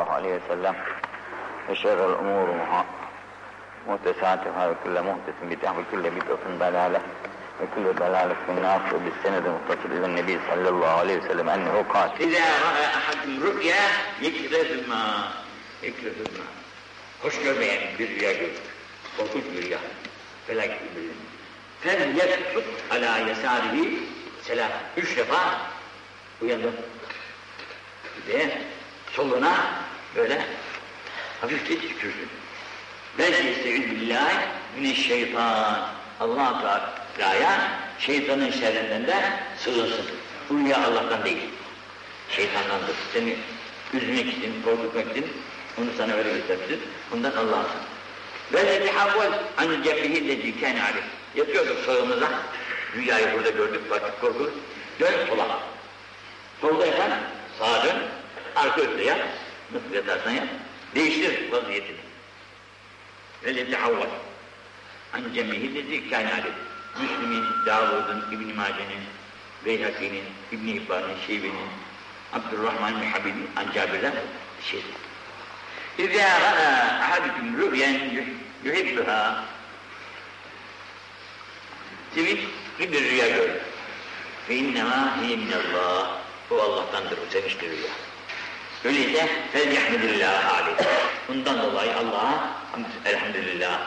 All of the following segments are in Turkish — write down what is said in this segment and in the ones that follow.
sallallahu aleyhi ve sellem ve şerrel umuru muhtesatuhâ ve kulle muhtesin bid'ah ve kulle bid'atın dalâle ve kulle dalâle finnâs ve bis senedi muttasil ile nebi sallallahu aleyhi ve sellem ennehu kâl. İzâ ra'a ahadun rü'ya yekrezül mâ. Yekrezül mâ. Hoş görmeyen bir rüya gördük. Korkunç bir rüya. Felaket bir rüya. Fel yesfut alâ yesârihi selam. Üç defa uyandı. Bir de soluna böyle hafifçe tükürdü. Belki yestevil billahi mineşşeytan. Allah Teala'ya şeytanın şerrinden de sığınsın. Bu rüya Allah'tan değil. Şeytandandır. Seni üzmek için, korkutmak için onu sana öyle göstermiştir. Bundan Allah'a sığın. Ve yetihavvel an cemrihi lezi kâne aleyh. Yatıyorduk sağımıza. Rüyayı burada gördük, baktık korkulur. Dön sola. Soldaysan sağa dön, arka yap. Nasıl yatarsan yap. Değiştir vaziyetini. Ve yetihavvel an cemrihi lezi kâne aleyh. Müslüm'ün, Davud'un, İbn-i Mace'nin, Beyhaki'nin, İbn-i İbban'ın, Şeybe'nin, Abdurrahman bin Habib'in ancabirden şey. İzâ ra'a ahadüküm rü'yen yuhibbuha. Sivil bir rüya gördü. Fe innemâ hiye minallah. Bu Allah'tandır, o sevinçli rüya. Öyleyse felihmedillah hali. Bundan dolayı Allah'a elhamdülillah.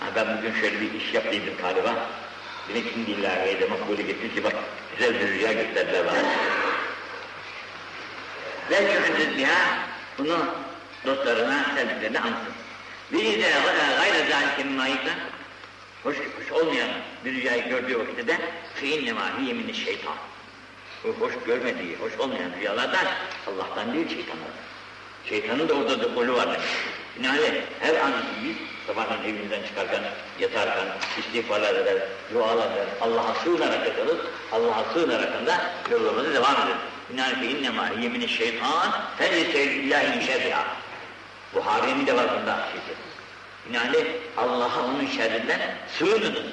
Ha, ben bugün şöyle bir iş yaptıydım galiba. Demek şimdi ilahiye de makbule gitti ki bak güzel bir rüya gösterdiler bana. Ve şükürsüz ya bunu dostlarına, sevdiklerine anlatın. Bir de e, gayrı zâlikim maîta hoş, hoş olmayan bir rüyayı gördüğü vakitte de feinnemâ hiye minneşşeytan hoş görmediği, hoş olmayan rüyalardan Allah'tan değil şeytanlar. Şeytanın da orada da golü var demek. Binaenaleyh her an biz sabahın evinden çıkarken, yatarken, istiğfarlar eder, dualar eder, Allah'a sığınarak yatarız, Allah'a sığınarak da yollamada devam ederiz. Binaenaleyh innema yemini şeytan, feyse illahi şerriha. Buhari'nin de var bunda şekil. Binaenaleyh Allah'a onun şerrinden sığınınız.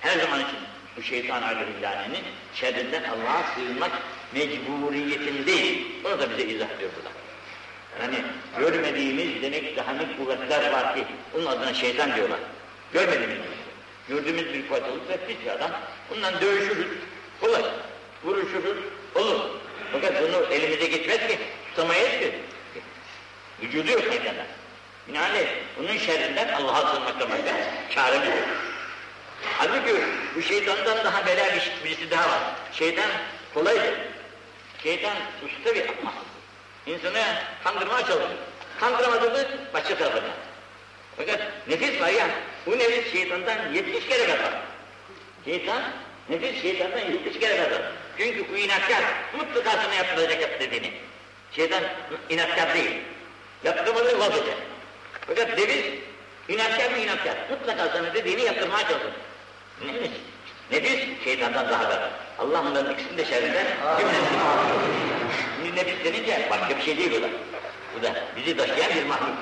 Her zaman için bu şeytan aleyhillanenin şerrinden Allah'a sığınmak mecburiyetindeyiz. Onu da bize izah ediyor burada. Yani görmediğimiz demek daha net kuvvetler var ki onun adına şeytan diyorlar. Görmediğimiz Gördüğümüz bir kuvvet olursa pis bir adam. Bundan dövüşürüz. Olur. Vuruşuruz. Olur. Fakat bunu elimize geçmez ki. Tutamayız ki. Vücudu yok şeytandan. Binaenaleyh bunun şerrinden Allah'a sığınmakta başka çaremiz yok. Halbuki bu şeytandan daha bela bir, birisi daha var. Şeytan kolaydır. Şeytan usta bir atmaz. İnsanı kandırmaya çalışır. Kandıramadığı başka tarafına. Fakat nefis var ya, bu nefis şeytandan 70 kere kadar. Şeytan, nefis şeytandan 70 kere kadar. Çünkü bu inatkar, mutlaka sana yaptıracak yap dediğini. Şeytan inatkar değil. Yaptırmadığı vazgeçer. Fakat nefis, inatkar mı inatkar? Mutlaka sana dediğini yaptırmaya çalışır. Nefis, nefis şeytandan daha kadar. Allah onların ikisini de şerrinden Şimdi nefis denince başka bir şey değil bu da. Bu da bizi taşıyan bir mahluk.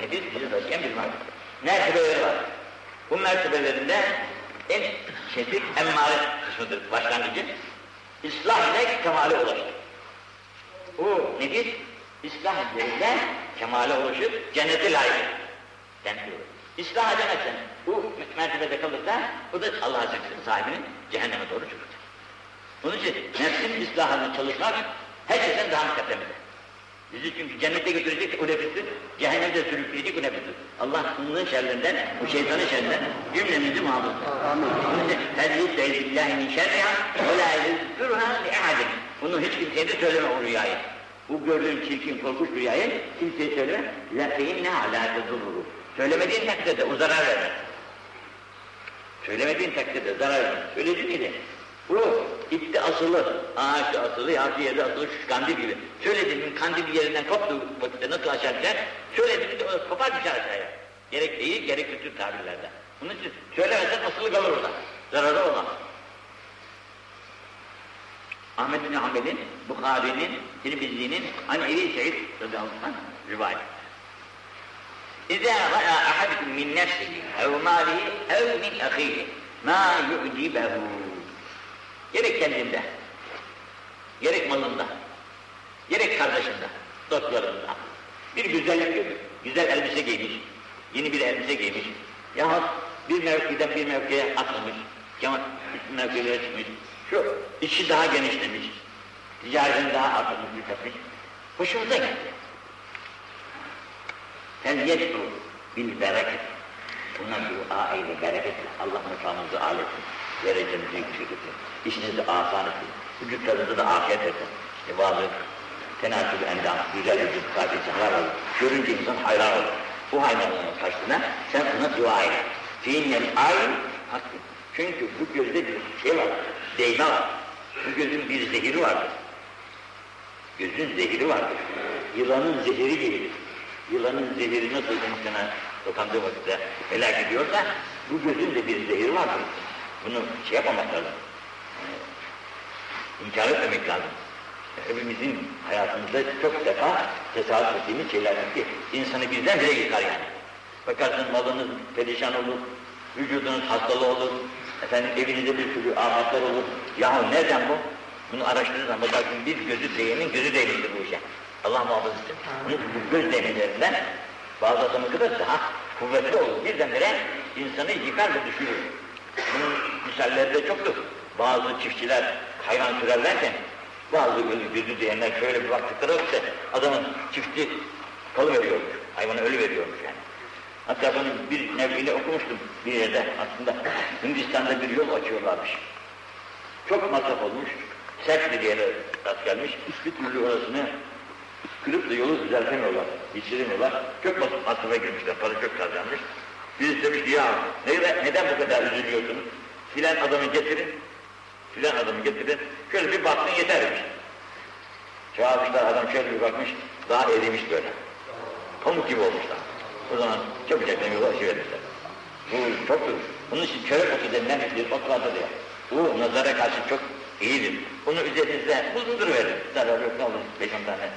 Nefis bizi taşıyan bir mahluk. Mertebeleri var. Bu mertebelerinde en şefik emmare kısmıdır başlangıcı. İslah ile kemale ulaşır. Bu nefis İslah ile kemale ulaşır, cennete layık. Cennete İslah edemezsen bu mertebede kalırsa o da Allah'a zikrin sahibinin cehenneme doğru çıkacak. Onun için nefsin islahına çalışmak herkesten daha mükemmelde. Bizi çünkü cennete götürecek o nefistir, cehennemde sürükleyecek o nefistir. Allah kulluğun şerrinden, bu şeytanın şerrinden cümlemizi muhafız etsin. Tezgid de billahi min şerriha ve la yezkürha li ahadim. Bunu hiç kimseye de söyleme o rüyayı. Bu gördüğün çirkin, korkunç rüyayı kimseye söyleme. La feyinneha la tezurru. Söylemediğin takdirde o zarar vermez. Söylemediğin takdirde zarar vermez. Söylediğin miydi? Bu ipte asılı, ağaçta asılı, yahut yerde asılı şu kandil gibi. Söylediğimin kandil yerinden koptuğu vakitte nasıl aşağı düşer? Söylediğimi de o kopar düşer aşağıya. Gerek iyi, gerek kötü tabirlerde. Bunun için söylemezsen asılı kalır orada. Zararı olmaz. Ahmet bin Hanbel'in, Bukhari'nin, Tirmizi'nin, hani Ebi Seyyid radıyallahu anh rivayet. İzâ ra'a ahadikum min nefsihi ev mâlihi ev min ahihi mâ yu'cibehu Gerek kendinde, gerek malında, gerek kardeşinde, dostlarında, güzellik gördü. Güzel elbise giymiş. Yeni bir elbise giymiş. Yahut bir mevkiden bir mevkiye atlamış. Kemal mevkilere çıkmış. Şu işi daha genişlemiş. Ticaretini daha artırmış, yükseltmiş. Hoşumuza gitti. Sen yetbu bil bereket. Buna dua eyle bereket. Allah makamınızı âletsin. Derecenizi yüksek etsin. İşinizi asan etsin. Vücutlarınızı da afiyet etsin. E bazı tenasül endam, güzel vücut sahibi insanlar var. Görünce insan hayran olur. Bu hayranlığın karşısına sen ona dua et. Fiinnel ayn hakkı. Çünkü bu gözde bir şey var, değme var. Bu gözün bir zehiri vardır. Gözün zehiri vardır. Yılanın zehiri gibidir. Yılanın zehiri nasıl insana dokandığı vakitte helak ediyorsa, bu gözün de bir zehiri vardır. Bunu şey yapmamak lazım. Ee, etmemek lazım. Hepimizin hayatımızda çok defa tesadüf ettiğimiz şeylerdir ki insanı birdenbire yıkar yani. Bakarsın malınız perişan olur, vücudunuz hastalığı olur, efendim evinizde bir sürü afatlar olur. Yahu nereden bu? Bunu araştırırsan bakarsın bir gözü değenin gözü değmiştir bu işe. Allah muhafaza etsin. Bunu bu göz değmelerinden bazı adamın kadar daha kuvvetli olur. Birdenbire insanı yıkar ve düşürür. Bunun misalleri de çoktur. Bazı çiftçiler hayvan sürerlerken bazı böyle gözü diyenler şöyle bir baktıkları olursa adamın çifti kalı veriyormuş. Hayvanı ölü veriyormuş yani. Hatta ben bir nevriyle okumuştum bir yerde aslında. Hindistan'da bir yol açıyorlarmış. Çok masraf olmuş. Sert bir yere rast gelmiş. Bir türlü orasını kırıp da yolu düzeltemiyorlar. Geçiremiyorlar. Çok masrafa girmişler. Para çok kazanmış. Birisi demiş ki ya neden, neden bu kadar üzülüyorsunuz? Filan adamı getirin. Filan adamı getirin. Şöyle bir baksın yeter demiş. Çağırmışlar adam şöyle bir bakmış. Daha erimiş böyle. Pamuk gibi olmuşlar. O zaman çabucak yola açıverirler. Bu çoktur. Bunun için çörek otu denilen bir ot vardır ya. Bu nazara karşı çok iyidir. Bunu üzerinizde bulunduruverin. Zarar yok ne olur beş on tane.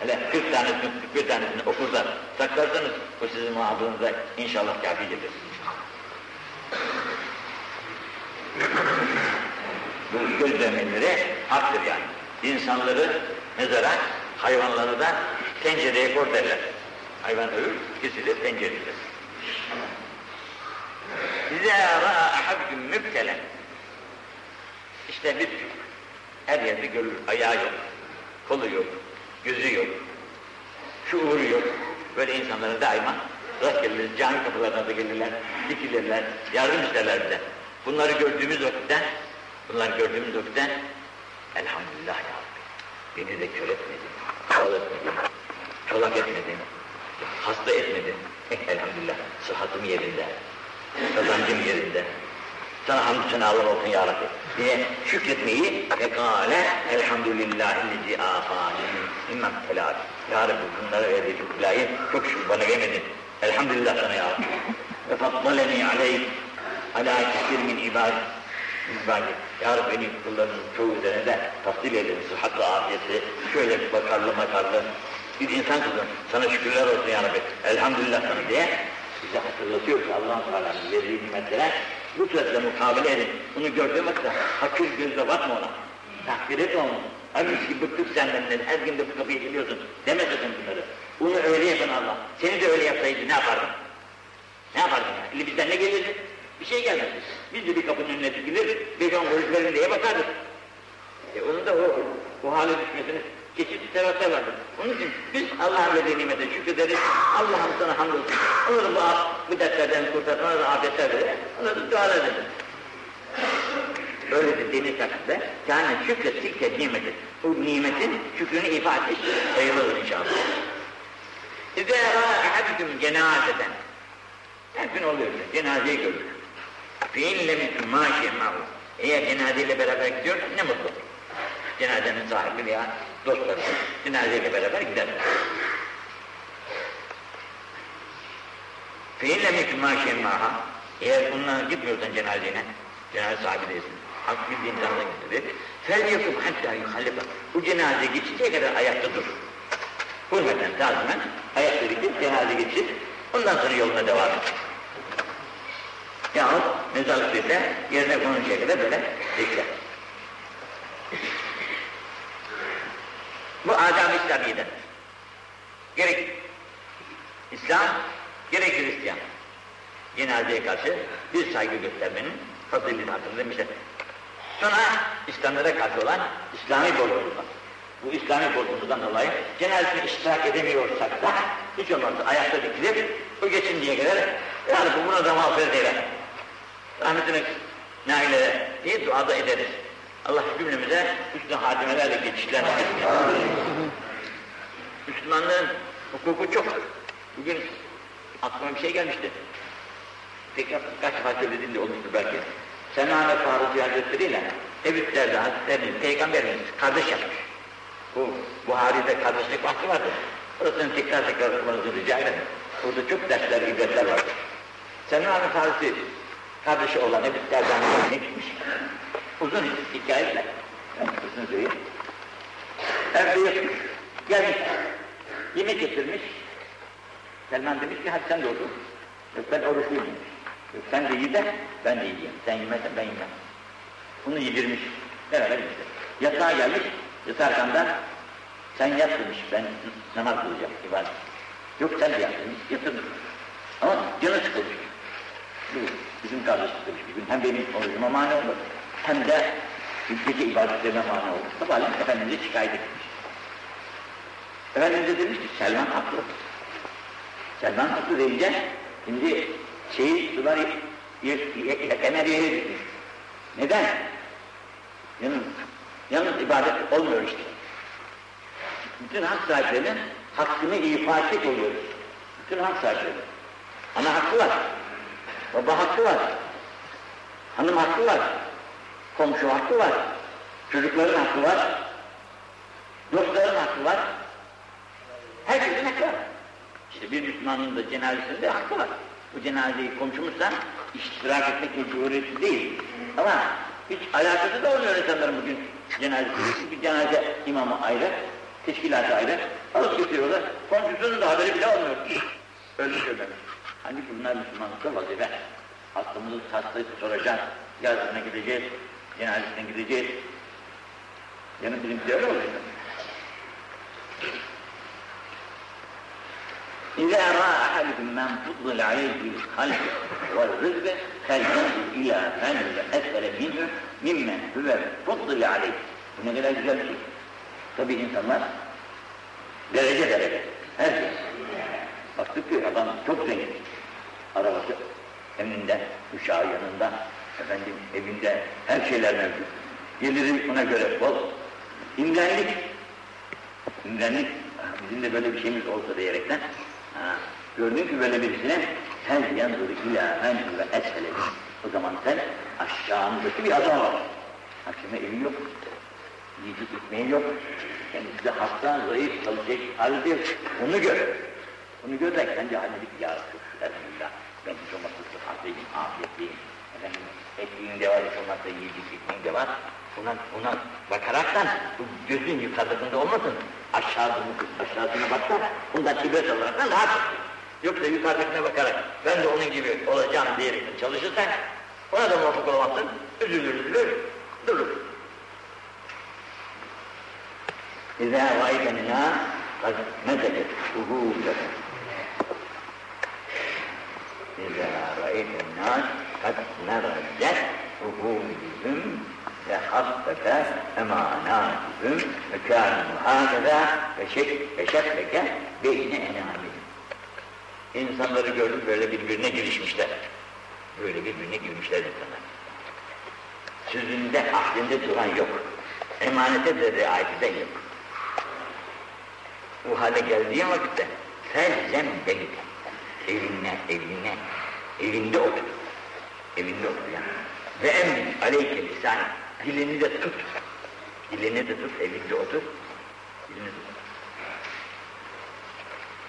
Hele 40 tanesini, 41 tanesini okursa saklarsanız bu sizin muhafızınıza inşallah kafi gelir. bu gözlemeleri haktır yani. İnsanları mezara, hayvanları da tencereye koy derler. Hayvan ölür, kesilir, tencereye. İzâ ra'a ahaddüm mübtelen. İşte bir her yerde görülür. Ayağı yok, kolu yok, gözü yok, şuuru yok. Böyle insanlara daima rast gelir, cami kapılarına da gelirler, dikilirler, yardım isterler bize. Bunları gördüğümüz vakitte, bunları gördüğümüz vakitte elhamdülillah ya Rabbi, beni de kör etmedin, çal etmedin, çolak etmedin, hasta etmedin. Elhamdülillah, sıhhatım yerinde, kazancım yerinde. Sana hamdü senalar olsun ya Rabbi diye şükretmeyi ve kâle elhamdülillahillezi afâni immen telâli. Ya Rabbi bunları verdiği çok belayı çok şükür bana vermedin. Elhamdülillah sana ya Rabbi. Ve faddaleni aleyh alâ kesir min ibâd. İbâdi. Ya Rabbi benim kullarının çoğu üzerine de tasdil edin. Sıhhatlı afiyeti, şöyle bakarlı makarlı bir insan kızım. Sana şükürler olsun ya Rabbi. Elhamdülillah sana diye bize hatırlatıyor ki Allah-u Teala'nın verdiği nimetlere bu sözle mukabele edin. Bunu gördüğüm vakitte hakir gözle bakma ona. Takdir etme onu. Halbuki bıktık senden. Her gün de bu kapıyı geliyorsun. Deme sakın bunları. Bunu öyle yapan Allah. Seni de öyle yapsaydı ne yapardın? Ne yapardın yani? Eli bizden ne gelirdi? Bir şey gelmez. Biz de bir kapının önüne dikilir, beş on kuruş verin diye bakardık. E onun da o, o hale düşmesini çeşitli sebepler vardır. Onun için biz Allah'ın verdiği nimete şükrederiz. Allah'ım sana hamdolsun. Da bu, bu dertlerden kurtarsın, ona da afiyetler verir. Ona da dualar ederiz. Öyle dediğiniz takdirde yani şükrettikçe nimeti, bu nimetin şükrünü ifade etmiş sayılır inşallah. İzâ râ'ahadüküm cenazeden. Her gün oluyor işte, cenazeyi gördük. Fi'in lemiküm mâşi'mâhu. Eğer cenazeyle beraber gidiyor, ne mutlu. Cenazenin sahibi veya dostları cenazeyle beraber gider. Fi'in lemiküm mâşi'mâha. Eğer bununla gitmiyorsan cenazene, cenaze sahibi değilsin. Hak bir insandan getirir. Fel yakım hatta yuhallifa. Bu cenaze geçinceye kadar ayakta dur. Hürmeten, tazimen ayakta gidip cenaze geçir. Ondan sonra yoluna devam et. Yahut mezarlık yerine konuncaya kadar böyle bekle. Bu adab-ı İslamiye'den. Gerek İslam gerek Hristiyan. Cenazeye karşı bir saygı göstermenin fazilini hatırlamışlar. Sonra İslamlara karşı olan İslami borcumuz var. Bu İslami borcumuzdan dolayı cenazesine iştirak edemiyorsak da hiç olmazsa ayakta dikilip o geçinceye kadar yani bu buna da mağfiret eyler. Rahmetine nailere diye duada ederiz. Allah cümlemize üstüne hatimelerle geçişler Müslümanlığın hukuku çok. Bugün aklıma bir şey gelmişti. Tekrar kaç defa söylediğinde olmuştur belki. Senane Faruk Hazretleri ile Derda Hazretleri'nin Peygamberimiz kardeş yapmış. Bu Buhari'de kardeşlik vakti vardı. Orasını tekrar tekrar okumanızı rica ederim. Orada çok dersler, ibretler var. Senane Faruk'u kardeşi olan Derda'nın ne? Uzun hikayeler. Ben kısmını söyleyeyim. Evde yatmış. Gelmiş. Yemek getirmiş. Selman demiş ki hadi sen de otur. Yok ben oruçluyum demiş. Yok sen de ye de ben de yiyeyim. Sen yemezsen ben yemem. Bunu yedirmiş. Beraber işte. Yatağa gelmiş. Yatarken de sen yat demiş. Ben namaz kılacağım. ibadet. Yok sen de yat demiş. Yatırmış. Ama canı sıkılmış. Bizim kardeşimiz demiş. Hem benim orucuma mani olur. Hem de gece ibadetlerine mani olur. Sabahleyin Efendimiz'e şikayet etmiş. Efendimiz de demiş ki Selman haklı. Selman haklı deyince şimdi şeyi sular kemer yere gitmiş. Neden? Yalnız, yalnız ibadet olmuyor işte. Bütün hak sahiplerinin hakkını ifa etmek oluyoruz. Bütün hak sahipleri. Ana hakkı var. Baba hakkı var. Hanım hakkı var. Komşu hakkı var. Çocukların hakkı var. Dostların hakkı var. Herkesin hakkı var. İşte bir Müslümanın da cenazesinde hakkı var. Bu cenazeyi komşumuzsa iştirak etmek mecburiyeti değil. Ama hiç alakası da olmuyor insanların bugün cenazesi. Çünkü cenaze imamı ayrı, teşkilatı ayrı. Alıp götürüyorlar. Komşusunun da haberi bile olmuyor. Öyle söylemek. Halbuki bunlar Müslümanlıkta vazife. Hastamızı hastayı soracağız. Yazısına gideceğiz, cenazesine gideceğiz. Yanı bizimki öyle oluyor. إذا رأى أحدكم من فضل عليه الخلق والرزق فلينظر إلى من أسفل منه ممن هو فضل عليه. Bu ne kadar güzel bir şey. Tabii insanlar derece derece, her şey. Baktık ki adam çok zengin. Arabası emrinde, uşağı yanında, efendim evinde her şeyler mevcut. Geliri ona göre bol. İmrenlik. İmrenlik. Bizim de böyle bir şeyimiz olsa diyerekten Ha, gördün ki böyle birisine sen yandır ila ve esfele O zaman sen aşağındaki bir adam var. Hakime evi yok. Yiyecek ekmeği yok. Kendisi de hasta, zayıf, kalacak halde onu gör. Onu görerek bence halledik ya Elhamdülillah. Ben hiç olmazsa sıhhatliyim, afiyetliyim. Ekmeğin de var, hiç olmazsa yiyecek ekmeğin de var. Buna, buna bakaraktan bu gözün yukarıdığında olmasın. Aşağısını, aşağısına baksa bundan ibret olarak da rahat. Yoksa yukarıdakine bakarak ben de onun gibi olacağım diyerek çalışırsan ona da muvaffak olamazsın. Üzülür üzülür durur. İzâ râibennâ kad mezeket uğûlete. İzâ râibennâ kad merezet uğûlihim ve hassete emanatihim ve kânu hâkeza ve şek ve şekleke beyne enâmihim. İnsanları gördüm böyle birbirine girişmişler. Böyle birbirine girmişler insanlar. Sözünde, ahdinde duran yok. Emanete de riayeti de yok. Bu hale geldiği vakitte felzem beni evine, evine, evinde otur. Evinde otur yani. Ve emin aleyke lisan dilini de tut. Dilini de tut, evinde otur. Dilini tut.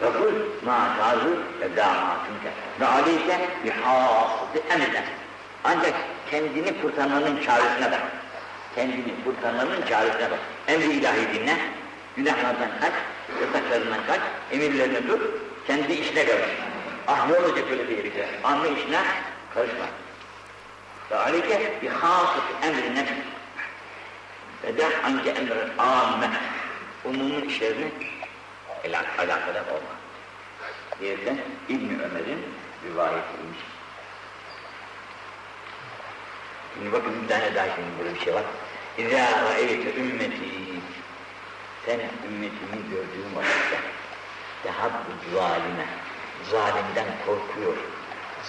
Ve kul ma tazu ve damatünke ve aleyke bihâsıdı emrden. Ancak kendini kurtarmanın çaresine bak. Kendini kurtarmanın çaresine bak. Emri ilahi dinle, günahlardan kaç, yasaklarından kaç, emirlerini tut, kendi işine karış. Ah ne olacak öyle bir herifle? Anlı işine karışma. Aleyke bihâsıdı emrine ve de hangi emrin âmme umumun işlerini alakadar olma. Diyerekten İbn Ömer'in rivayetiymiş. Şimdi bakın bir tane daha şimdi böyle bir şey var. İzâ ra'eyte ümmeti sen ümmetimi gördüğün vakitte tehabbu zalimden korkuyor.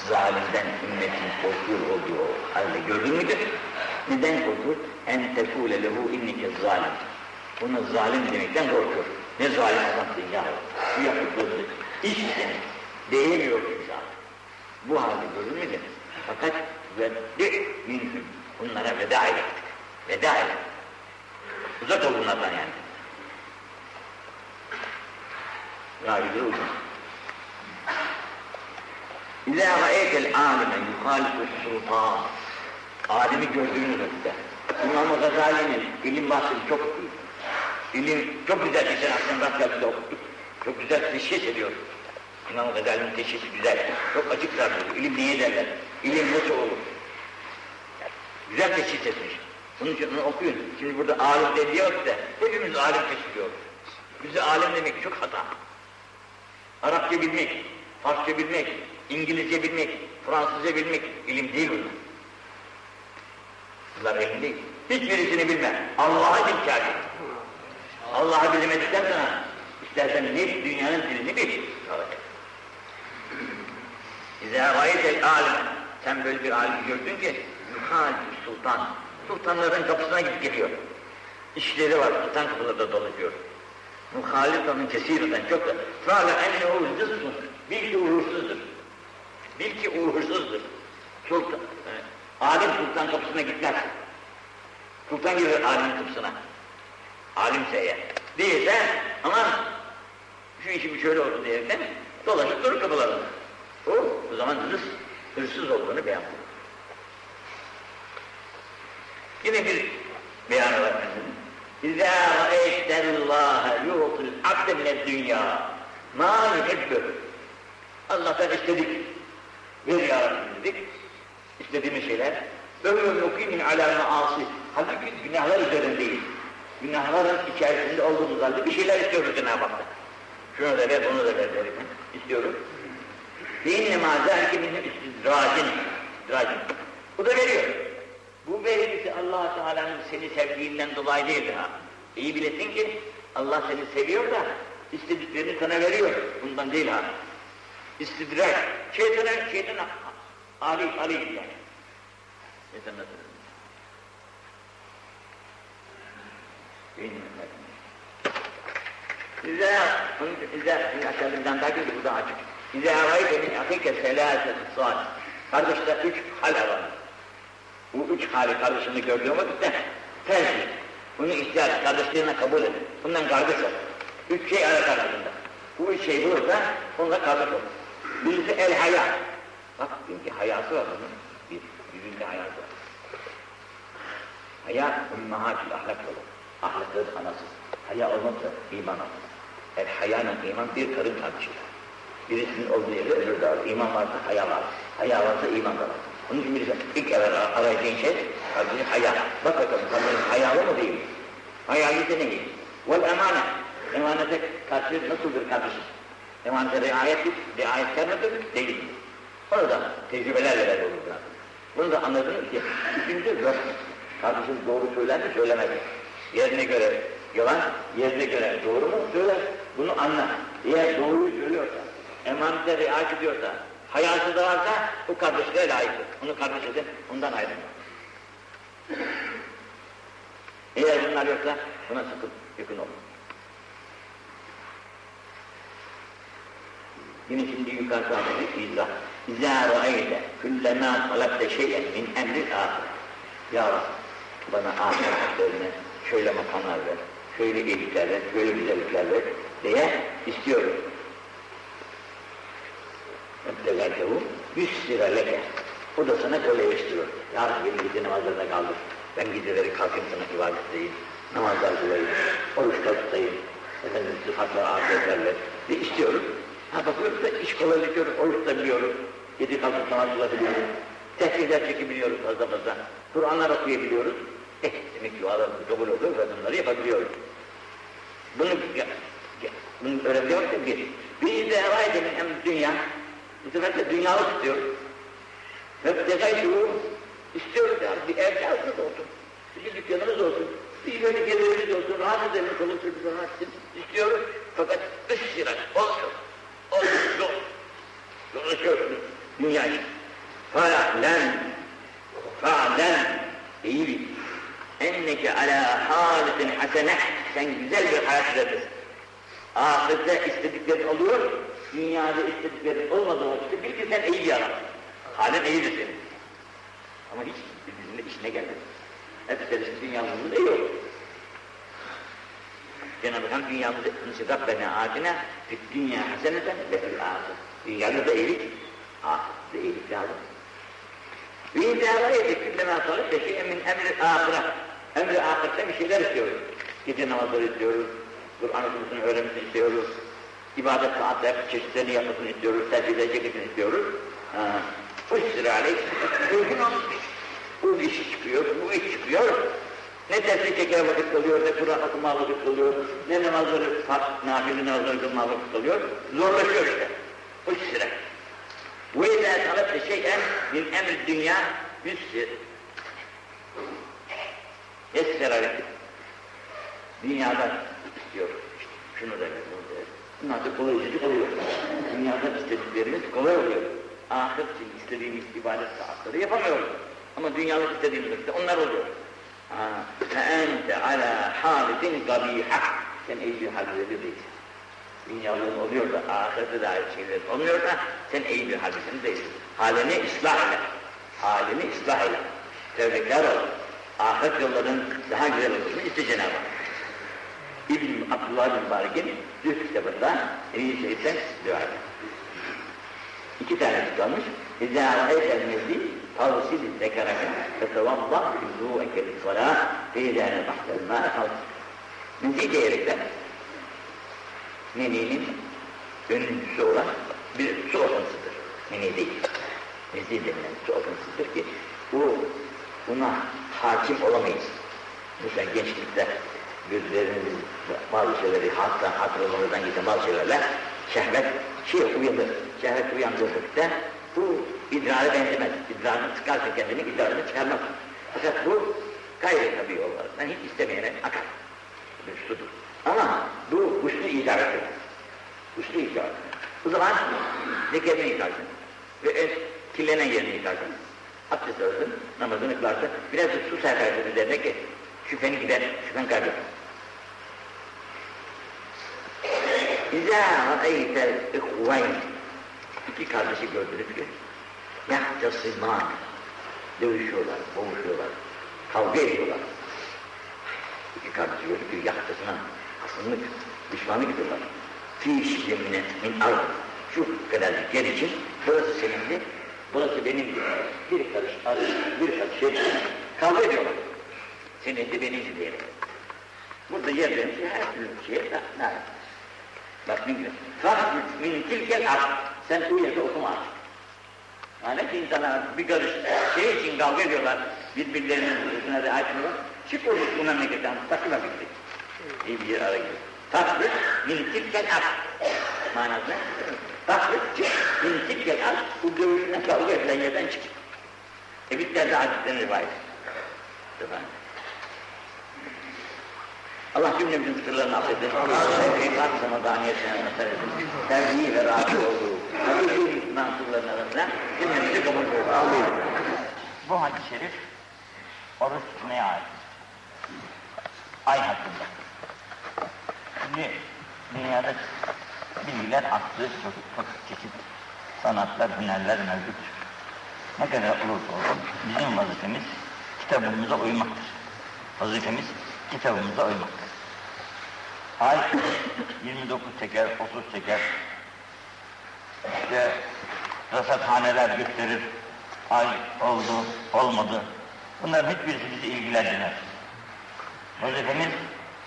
Zalimden ümmetin korkuyor olduğu halde gördün müdür? Neden korkuyor? En tekule lehu innike zalim. Buna zalim demekten korkuyor. Ne zalim adamsın ya. Bu yaptıklarını iş senin. Değemiyor insan. Bu halde gördün müdür? Fakat veddi minhum. Bunlara veda ettik. Veda ettik. Uzak ol bunlardan yani. Gayri uzun. İzâ ra'eytel âlime yuhâlifu sultan. Alimi gördüğünüz vakitte. İmam-ı Gazali'nin ilim bahsini çok. İlim çok güzel geçen akşam rastgele okuduk. Çok güzel teşhis ediyor. İmam-ı Gazali'nin teşhisi güzel. Çok açık tartışıyor. İlim niye derler? İlim nasıl olur? Güzel teşhis etmiş. Bunun için onu okuyun. Şimdi burada alim de diyor da hepimiz alim teşhis Bize alim demek çok hata. Arapça bilmek, Farsça bilmek, İngilizce bilmek, Fransızca bilmek ilim değil bunlar. Bunlar ilim değil. Hiçbirisini bilme. Allah'a bil kâfi. Allah'ı bilemedikten sonra istersen ne dünyanın dilini bil. İzâ gâyetel âlime. Sen böyle bir alim gördün ki yuhâlü sultan. Sultanların kapısına gidip geliyor. İşleri var, sultan kapılarda dolaşıyor. Muhalifanın kesirden çok da. Fâle ennehu zıssın. Bil ki uğursuzdur. Bil ki uğursuzdur. Sultan, e, alim sultan kapısına gitmez. Sultan girer alimin kapısına. Alimse eğer. Değilse aman şu işim şöyle oldu diyerekten dolaşıp durur kapılarında. O, o zaman hırs, hırsız olduğunu beyan bulur. Yine bir beyanı var efendim. İzâ ra'eytellâhe yu'tul abde mined-dünyâ mâ yuhibbü. Allah'tan istedik. Ver ya Rabbi dedik. İstediğimiz şeyler. Ömrüm nukimin alâme asi. Halbuki günahlar üzerindeyiz. Günahların içerisinde olduğumuz halde bir şeyler istiyoruz Cenab-ı Hak'tan. Şunu da ver, bunu da ver derim. İstiyorum. Beyinle mazâ ki bizim istidracin. İstidracin. Bu da veriyor. Bu vergisi allah Teala'nın seni sevdiğinden dolayı değil ha. İyi bilesin ki Allah seni seviyor da istediklerini sana veriyor. Bundan değil ha. İstidraç. Şeytana, şeytana Ali, Ali yani. Şeytan nasıl? İzâ, İzâ, şimdi aşağıda bir tane daha görüyoruz, bu da açık. İzâ râyte min akike selâset sâd. Kardeşler üç hal var. Bu üç hali kardeşini gördüğüm vakitte tercih. Bunu ihtiyar, kardeşliğine kabul edin. Bundan kardeş ol. Üç şey ayak arasında. Bu üç şey bulursa onunla kardeş ol. Birisi el haya. Bak çünkü hayası var bunun. Bir, yüzünde hayası var. Haya ümmahatil ahlak olur. Ahlakın anası. Haya olmazsa iman olmaz. El hayanın iman bir karın kardeşidir. Birisinin olduğu yerde ölür dağılır. İman varsa haya var. Haya varsa iman da var. Onun için birisi ilk evvel arayacağın şey kalbini haya. Bak bakalım kalbinin hayalı mı değil mi? Hayaliyse ne değil? Vel emane. Emanete karşı nasıldır kardeşim? Emanete riayet, riayetkar mıdır? Değil. Orada tecrübelerle belli olur. Bunu da anladın ki üçüncü yok. Kardeşim doğru söyler mi söylemez mi? Yerine göre yalan, yerine göre doğru mu söyler? Bunu anla. Eğer doğruyu söylüyorsa, emanete riayet ediyorsa, hayası da varsa bu kardeşliğe layıktır. Onu kardeş edin, ondan ayrılma. Eğer bunlar yoksa buna sıkın, yakın olun. Yine şimdi yukarıda izah. İzâ ra'eyte küllemâ talabte şeyen min emril âhir. Ya Rabbi, bana ahiretlerine şöyle makamlar ver, şöyle iyilikler ver, şöyle güzellikler ver diye istiyorum. Ebdelerkehu yüssire leke. O da sana kolaylaştırıyor. Ya Rabbi beni gece namazlarına kaldır. Ben geceleri kalkayım sana ibadet edeyim. Namazlar kılayım, oruçlar tutayım. Efendim sıfatla afiyetlerle. Ve istiyorum. Ha bakıyoruz da iş kolaylaşıyor, oruç da biliyoruz. Gece kalkıp namaz kılabiliyoruz. Tesbihler çekebiliyoruz fazla fazla. Kur'anlar okuyabiliyoruz. Eh demek ki dualarımız kabul oluyor ve bunları yapabiliyoruz. Bunu, ya, ya, yok da bir, Bir de evaydı min emri dünya. Bu sefer de dünyalık istiyor. Hep dekaytu istiyoruz ya bir ev kağıdımız olsun. Bir dükkanımız olsun. Bir böyle gelirimiz olsun. Rahat edelim. Çoluk çocuk rahat. İstiyoruz. Fakat dış sirat olmuyor. Yok. Dolaşıyorsunuz dünya için. Fa'len fa'len iyi bil. Enneke ala halitin hasene sen güzel bir hayat süredesin. Ahirette istediklerin oluyor, dünyada istediklerin olmadığı vakitte bil ki sen iyi bir adamsın. Halin iyidir senin. Ama hiç birbirine işine gelmez. Hep serisi dünyamızın iyi olur. Cenab-ı Hak dünyamızı Rabbena atina fit dünya haseneten ve fil ahir. Dünyada da iyilik, ahirette iyilik lazım. Ve idâra yedik külleme salih ve şey'e min emri ahire. Emri ahirette bir şeyler istiyoruz. Gece namazları istiyoruz, Kur'an okumasını öğrenmesini istiyoruz. İbadet saatler çeşitlerini yapmasını istiyoruz, tercihleri çekmesini istiyoruz. Bu sırayla uygun olmuş. Bu iş çıkıyor, bu iş çıkıyor. Ne tesbih çeker vakit kalıyor, ne Kur'an okuma vakit kalıyor, ne namazları, nafile namazları kılma vakit kalıyor. Zorlaşıyor işte. Bu sıra. Bu ile talep şeyen min emri dünya yüzsür. Yessere Dünyadan istiyor. İşte şunu da bunu da. Bunlar da kolay çocuk oluyor. Dünyadan istediklerimiz kolay oluyor. Ahiret için istediğimiz ibadet saatleri yapamıyoruz. Ama dünyalık istediğimiz vakitte onlar oluyor. فَاَنْتَ عَلَى حَالِدٍ قَبِيحًا Sen iyi bir halde değilsin. Dünyalığın oluyor da ahirete dair şeyler olmuyor da sen iyi bir haldesin değilsin. Halini ıslah ile. Halini ıslah ile. Tevbekar ol. Ahiret yolların daha güzel olmasını iste Cenab-ı Hak. İbn Abdullah bin Barik'in Zühd kitabında Emin Şerif'ten dua eder. İki tane tutanmış. İzâ râeytel mezdi tavsil zekereke fetevallah yüzû'eke lissalâh feydâne bahtel mâe kalsın. Mezi diyerekten meninin önüncüsü olan bir su akıntısıdır. Meni değil. Mezi denilen su akıntısıdır ki bu buna hakim olamayız. Mesela gençlikte gözleriniz bazı şeyleri hattan hatırlamadan giden bazı şeylerle şehvet şey uyanır. Şehvet uyandırdıkta bu idrara benzemez. İdrarını çıkarsa kendini idrarını çıkarmaz. Fakat bu gayri tabi yollarından hiç istemeyene akar. Bir sudur. Ama bu güçlü idaresi. Güçlü idaresi. O zaman zekerini yıkarsın. Ve en kirlenen yerini yıkarsın. Abdest alırsın, namazını kılarsın. Biraz da su serpersin üzerine ki şüpheni gider, şüphen kaybolur. İzâ ra'eytel ihveyn iki kardeşi gördünüz ki yahtasımân dövüşüyorlar, boğuşuyorlar, kavga ediyorlar. İki kardeşi gördük ki yahtasına hasımlık, düşmanlık ediyorlar. Fî şiddemine min ard şu kadar yer için burası senindir, burası benimdir. Bir karış arı, bir karış şey kavga ediyorlar. Senindir, benimdir diyerek. Burada yer vermiş her türlü şeye Bak ne güzel. Fahmüt min tilkel ak. Sen bu yerde okuma artık. Ki insanlar bir karış şey için kavga ediyorlar. Birbirlerinin huzuruna riayet ediyorlar. Çık olur bu memleketten. Takıma bitti. İyi bir yer ara gidiyor. Fahmüt min tilkel ak. Manası ne? Fahmüt çık min tilkel ak. Bu dövüşüne kavga edilen yerden çık. E bitlerde hadisten rivayet. Efendim. Allah cümlemizin sırlarını affetsin. Peygamber sana daniyetine nasıl etsin. Terbiyi ve razı olduğu. Kulların arasında cümlemizi kabul kılsın. Bu hadis-i şerif oruç tutmaya ait. Ay hakkında. Şimdi dünyada bilgiler aklı çok, çok çeşit sanatlar, hünerler mevcut. Ne kadar olursa olsun bizim vazifemiz kitabımıza uymaktır. Vazifemiz kitabımıza uymaktır. Ay 29 çeker, 30 çeker. İşte rasathaneler gösterir. Ay oldu, olmadı. Bunların hiçbirisi bizi ilgilendirmez. Vazifemiz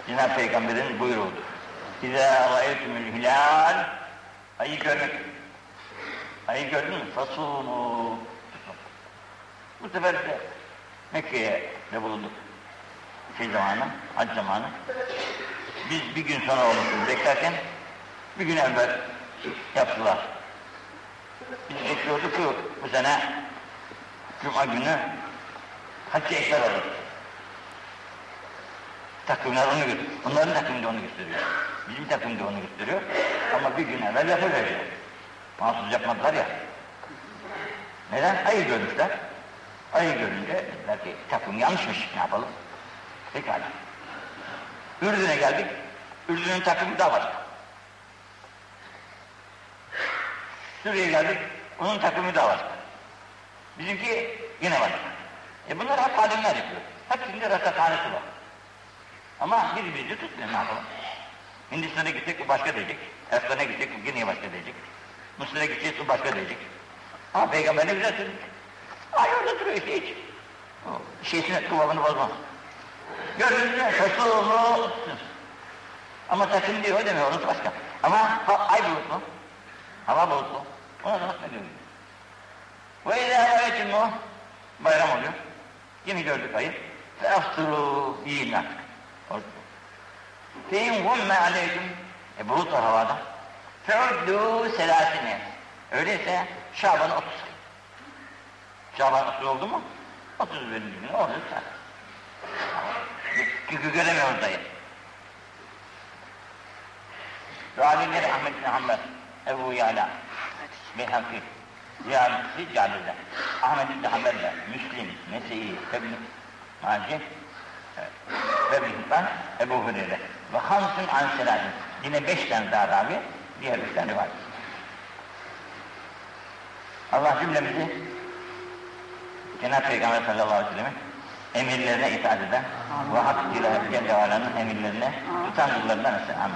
Cenab-ı Peygamber'in buyruğudur. İzâ râeytumul hilâl Ayı görmek. Ayı gördün mü? Fasûnû. Bu sefer de Mekke'ye de bulunduk. Şey zamanı, hac zamanı. Biz bir gün sonra olmuşuz beklerken bir gün evvel yaptılar. Biz bekliyorduk ki bu sene Cuma günü Hacı Ekber olur. Takvimler onu gösteriyor. Onların takvimi de onu gösteriyor. Bizim takvim de onu gösteriyor. Ama bir gün evvel yapıveriyor. Mahsus yapmadılar ya. Neden? Ayı görmüşler. Ayı görünce dediler ki takvim yanlışmış. Ne yapalım? Pekala. Ürdün'e geldik. Ürdün'ün takvimi daha başka. Suriye'ye geldik. Onun takvimi daha başka. Bizimki yine başka. E bunlar hep alimler yapıyor. Hepsinde rasathanesi var. Ama biri bizi tutmuyor ne yapalım? Hindistan'a gidecek bu başka diyecek. Erkan'a gidecek bu yine başka diyecek. Mısır'a gidecek bu başka diyecek. Ama peygamber ne güzel söylemiş. Ay orada duruyor işte hiç. O şeysine kıvamını bozmaz. Gördünüz mü? Resulullah. Ama takım diyor demiyor orası başka. Ama ha, ay bulutlu. Hava bulutlu. Ona da ne diyor? Ve izâ o. Bayram oluyor. Yine gördük ayı. Ve afturu yiyin artık. Fein gumme aleyküm. E bulut var havada. Feuddu selasine. Öyleyse Şaban 30 sayın. Şaban 30 oldu mu? 31. gün olursa. Çünkü göremiyoruz dayı. Ve alimleri Ahmet bin Hanbel, Ebu Yala, Beyhaki, Ziyadesi Cabir'de, Ahmet bin Hanbel'de, Müslim, Nese'i, Ebn Maci, ve Bihban, Ebu Hureyre. Ve Hamsun Anselatin. Yine beş tane daha ravi, diğer bir tane var. Allah cümlemizi Cenab-ı Peygamber sallallahu aleyhi ve sellem'in emirlerine itaat eden ve Hak Celle Ala'nın emirlerine tutan kullarından etsin. Amin.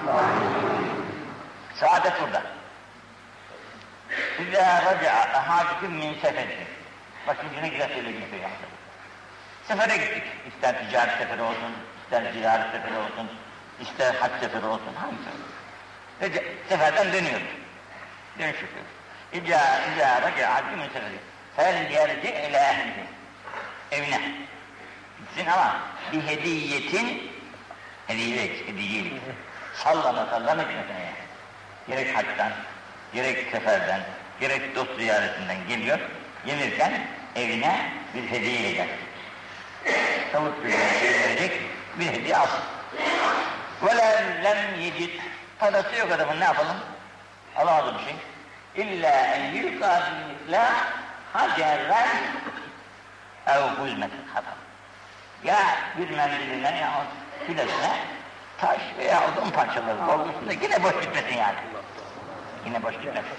Saadet burada. İzâ raca'a ahâdüküm min seferihi. Bakın yine güzel söylediğini Peygamber. Sefere gittik. İster ticaret seferi olsun, ister ziyaret seferi olsun, ister hac seferi olsun, hangisi olsun. Ve seferden dönüyoruz. Dönüş yapıyoruz. İzâ, izâ raca'a ahâdüküm min seferihi. Fel yerci ile ehlihi. Evine. Gitsin ama bir hediyetin hediyelik, hediyelik. Sallana sallana yani. Gerek hacdan, gerek seferden, gerek dost ziyaretinden geliyor. Gelirken evine bir hediye gelecek. Tavuk bir verecek, bir hediye alsın. وَلَا lem yecid. Parası yok adamın ne yapalım? Alamadı bir şey. İlla en yülkâ bilmikla hacerren ev huzmetin hatam. Ya bir mendiline ya filasına taş veya odun parçaları doldursun da yine boş gitmesin yani. Yine boş gitmesin.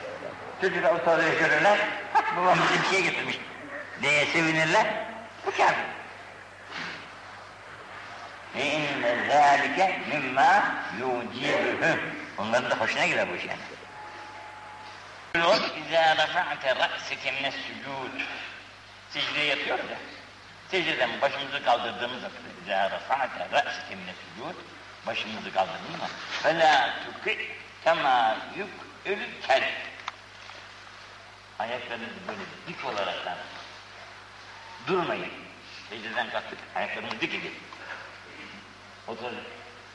Çocuğu Avustralya'ya görürler, bak babamız ülkeye getirmiş diye sevinirler. Bu kâfir. İnne zâlike mimma yucibuhum. Onların da hoşuna gider bu iş yani. İzâ rafa'te râsike mescûd. Secdeye yatıyoruz ya. Secdeden başımızı kaldırdığımız zaman İzâ rafa'te râsike mescûd. Başımızı kaldırdığımız zaman Fela tuki kemâ yuk'ül kelb. Ayaklarınızı böyle dik olaraktan durmayın. Secdeden kalktık, ayaklarımızı dik edin. Otur,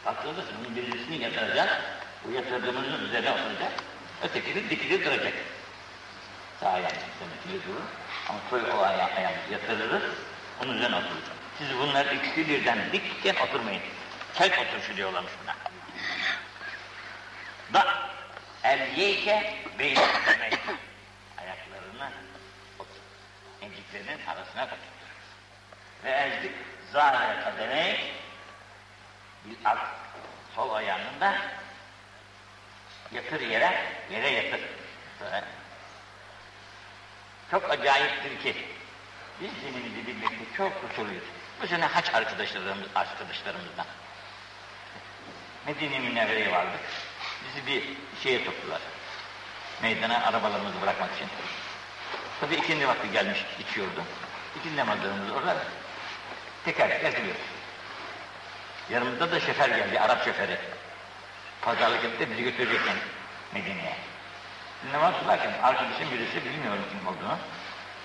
kalktığınızda bunun birisini yatıracağız, bu yatırdığımızın üzerine oturacak, ötekini dikili duracak. Sağ ayağımız dikili durur, ama sol o ayağı, ayağımızı yatırırız, onun üzerine oturacak. Siz bunlar ikisi birden dikken oturmayın. Kelp oturuşu diyorlarmış buna. Da el yeyke Ayaklarını emciklerinin arasına koy. Ve ezdik zahire kademek bir alt sol ayağının da yatır yere, yere yatır. Çok acayiptir ki biz dinimizi bilmekte çok kusurluyuz. Bu sene haç arkadaşlarımız, arkadaşlarımızdan Medine Münevvere'ye vardık. Bizi bir şeye soktular. Meydana arabalarımızı bırakmak için. Tabii ikindi vakti gelmiş içiyordu. İkindi namazlarımızı orada teker teker kılıyoruz. Yanımızda da şoför geldi, Arap şoförü. Pazarlık etti, bizi götürecekler Medine'ye. Namaz kılarken arkadaşım birisi bilmiyorum kim olduğunu.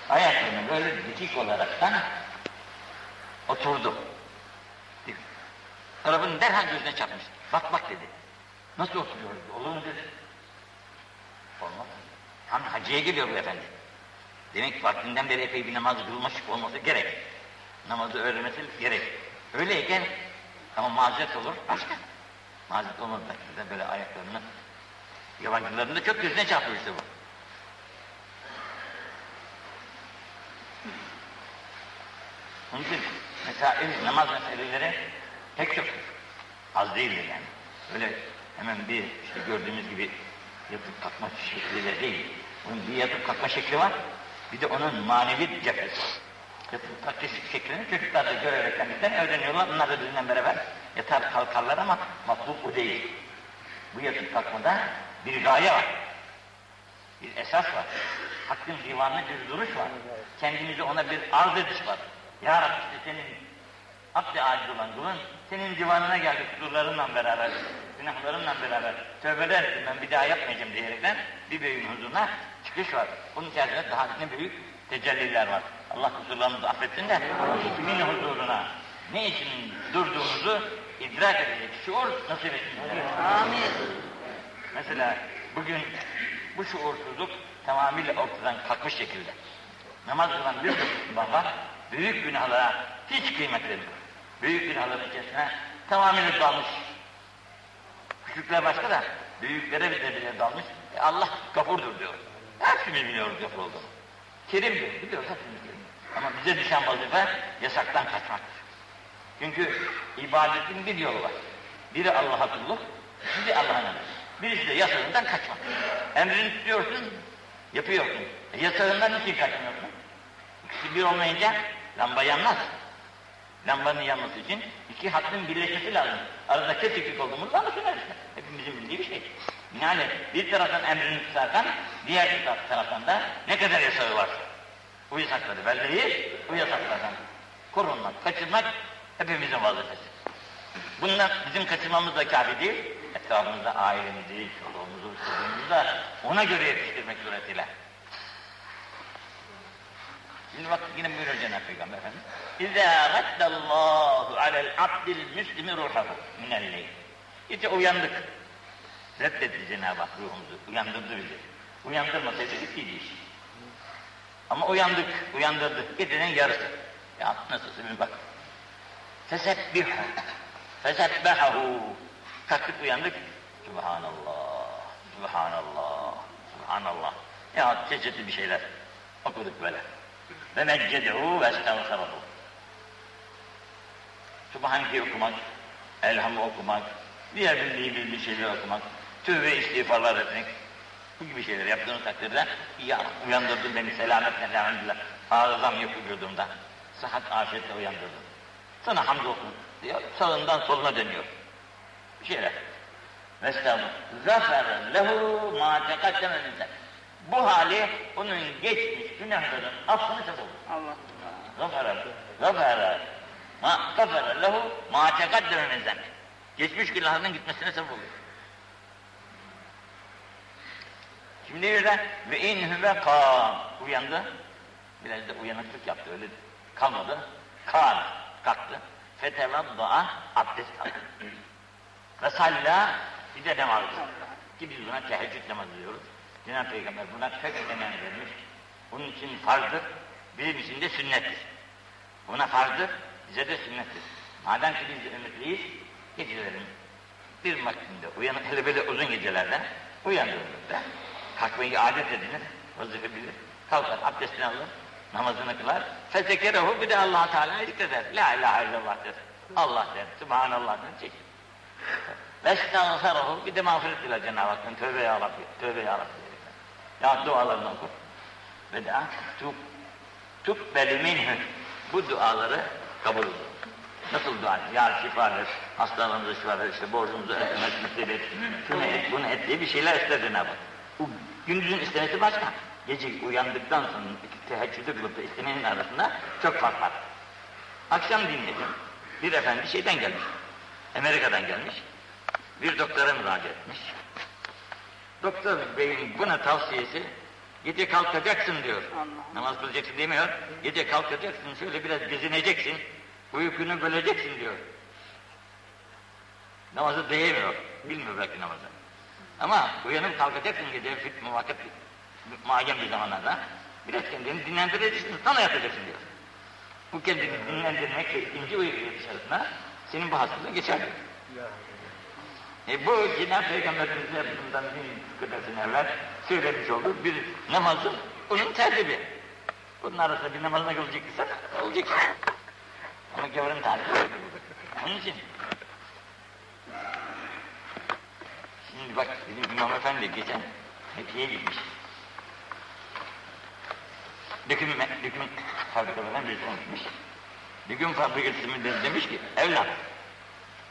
Ayaklarını böyle dikik olaraktan oturdu. Arabanın derhal gözüne çarpmış. Bak bak dedi. Nasıl oturuyoruz? Olur mu dedi. Olmaz. Tam hacıya geliyor bu efendi. Demek ki vaktinden beri epey bir namaz kılmış olması gerek. Namazı öğrenmesi gerek. Öyleyken ama mazeret olur başka. Mazeret olmadı da böyle ayaklarını yabancıların da çok gözüne çarpıyor işte bu. Onun için mesela namaz meseleleri pek çok az değildir yani. Öyle hemen bir işte gördüğümüz gibi yatıp kalkma şekliyle değil. Bunun bir yatıp kalkma şekli var. Bir de onun manevi cephesi kalkma şeklini çocuklar da görerekten bizden öğreniyorlar. Onlar da bizimle beraber yatar kalkarlar ama matlub o değil. Bu yatıp kalkmada bir gaye var. Bir esas var. Hakkın divanına bir duruş var. Kendimizi ona bir arz ediş var. Ya Rabbi senin abd aciz olan kulun senin divanına geldik kusurlarınla beraber, günahlarınla beraber tövbeler ben bir daha yapmayacağım diyerekten bir büyüğün huzuruna çıkış var. Bunun içerisinde daha ne büyük tecelliler var. Allah kusurlarımızı affetsin de kimin huzuruna ne için durduğumuzu idrak edecek şuur nasip etsin. Amin. Mesela bugün bu şuursuzluk tamamıyla ortadan kalkmış şekilde. Namaz kılan bir var, büyük günahlara hiç kıymet vermiyor. Büyük günahların içerisine tamamıyla dalmış. Küçükler başka da büyüklere bile bile dalmış. E Allah gafurdur diyor. Hepsimiz biliyoruz gafur olduğunu. Kerimdir biliyoruz hepimiz biliyoruz. Ama bize düşen vazife yasaktan kaçmaktır. Çünkü ibadetin bir yolu var. Biri Allah'a kulluk, biri Allah'a namus. Birisi de yasağından kaçmak. Emrini tutuyorsun, yapıyorsun. E yasağından niçin kaçmıyorsun? İkisi bir olmayınca lamba yanmaz. Lambanın yanması için iki hattın birleşmesi lazım. Arada kesiklik olduğumuzda anlaşılır. Hepimizin bildiği bir şey. Yani bir taraftan emrini tutarsan, diğer taraftan da ne kadar yasağı var. Bu yasakları belleyiz, bu yasaklardan korunmak, kaçırmak hepimizin vazifesi. Bunlar bizim kaçırmamız da kafi değil, etrafımızda ailemizi, çoluğumuzu, çocuğumuzu da ona göre yetiştirmek suretiyle. Şimdi bak yine buyuruyor Cenab-ı Peygamber Efendimiz. İzâ raddallâhu alel abdil müslimi ruhahu minelleyl. İşte uyandık. Reddetti Cenab-ı Hak ruhumuzu, uyandırdı bizi. Uyandırmasaydı bittiydi iş. Ama uyandık, uyandırdı. Gecenin yarısı. Ya nasılsın bir bak. Fesebbih. Fesebbehahu. Kalktık uyandık. Subhanallah, Subhanallah, Subhanallah. Ya çeşitli bir şeyler okuduk böyle. Ve meccedehu ve estağfarahu. Subhaneke okumak, elhamı okumak, diğer bildiği bildiği şeyler okumak, tövbe istiğfarlar etmek, bu gibi şeyler yaptığınız takdirde ya uyandırdın beni selametle elhamdülillah. Arızam yok vücudumda. Sıhhat afiyetle uyandırdın. Sana hamdolsun diyor. Sağından soluna dönüyor. Bir şeyler. Estağfurullah. Zafer lehu ma tekaddeme. Bu hali onun geçmiş günahların affını sebep olur. Allah. Zafer zafer ma zafer lehu ma tekaddeme. Geçmiş günahlarının gitmesine sebep olur. Şimdi öyle ve in huve kâm. Uyandı. Biraz da uyanıklık yaptı öyle kalmadı. Kâm kalktı. Fetevadda'a abdest aldı. Ve salla bir de namaz. Ki biz buna teheccüd namazı diyoruz. Cenab-ı Peygamber buna çok önem vermiş. Bunun için farzdır, bizim için de sünnettir. Buna farzdır, bize de sünnettir. Madem ki biz ümitliyiz, gecelerin bir vaktinde uyanık, hele böyle uzun gecelerde uyandığımızda kalkmayı adet edinir, vazife bilir, kalkar, abdestini alır, namazını kılar, fezekerehu bir de allah Teala'yı zikreder. La ilahe illallah der. Allah der, Subhanallah der, çekil. Ve estağfarahu bir de mağfiret diler Cenab-ı Hak'tan. Tövbe ya Rabbi, tövbe ya Rabbi. Ya dualarını oku. Ve de tub, tubbeli minhü. Bu duaları kabul olur. Nasıl dua? Ya şifa ver, hastalarımıza şifa ver, işte borcumuzu ödemek, nasip et, şunu et, bunu et diye bir şeyler ister Cenab-ı Hak. Gündüzün istemesi başka. Gece uyandıktan sonra iki teheccüdü kılıp istemenin arasında çok fark var. Akşam dinledim. Bir efendi şeyden gelmiş. Amerika'dan gelmiş. Bir doktora müracaat etmiş. Doktor beyin buna tavsiyesi gece kalkacaksın diyor. Allah. Namaz kılacaksın demiyor. Gece kalkacaksın şöyle biraz gezineceksin. Uykunu böleceksin diyor. Namazı değmiyor. Bilmiyor belki namazı. Ama uyanıp kalkacaksın gece fit muvakit muayyen bir zamanlarda. Biraz kendini dinlendireceksin, sonra yatacaksın diyor. Bu kendini dinlendirmekle ikinci uyku dışarısına senin bu hastalığın geçer diyor. E bu Cenab-ı Peygamberimize bundan bin kadar evvel söylemiş olduğu bir namazın onun tertibi. Bunun arasında bir namazına kılacak ise olacak. Ama gavurun tarifi. Onun için Şimdi bak bizim İmam Efendi geçen Fethiye'ye gitmiş. Döküm, döküm fabrikalarından birisi gitmiş. Döküm fabrikası müdürü demiş ki, evlat,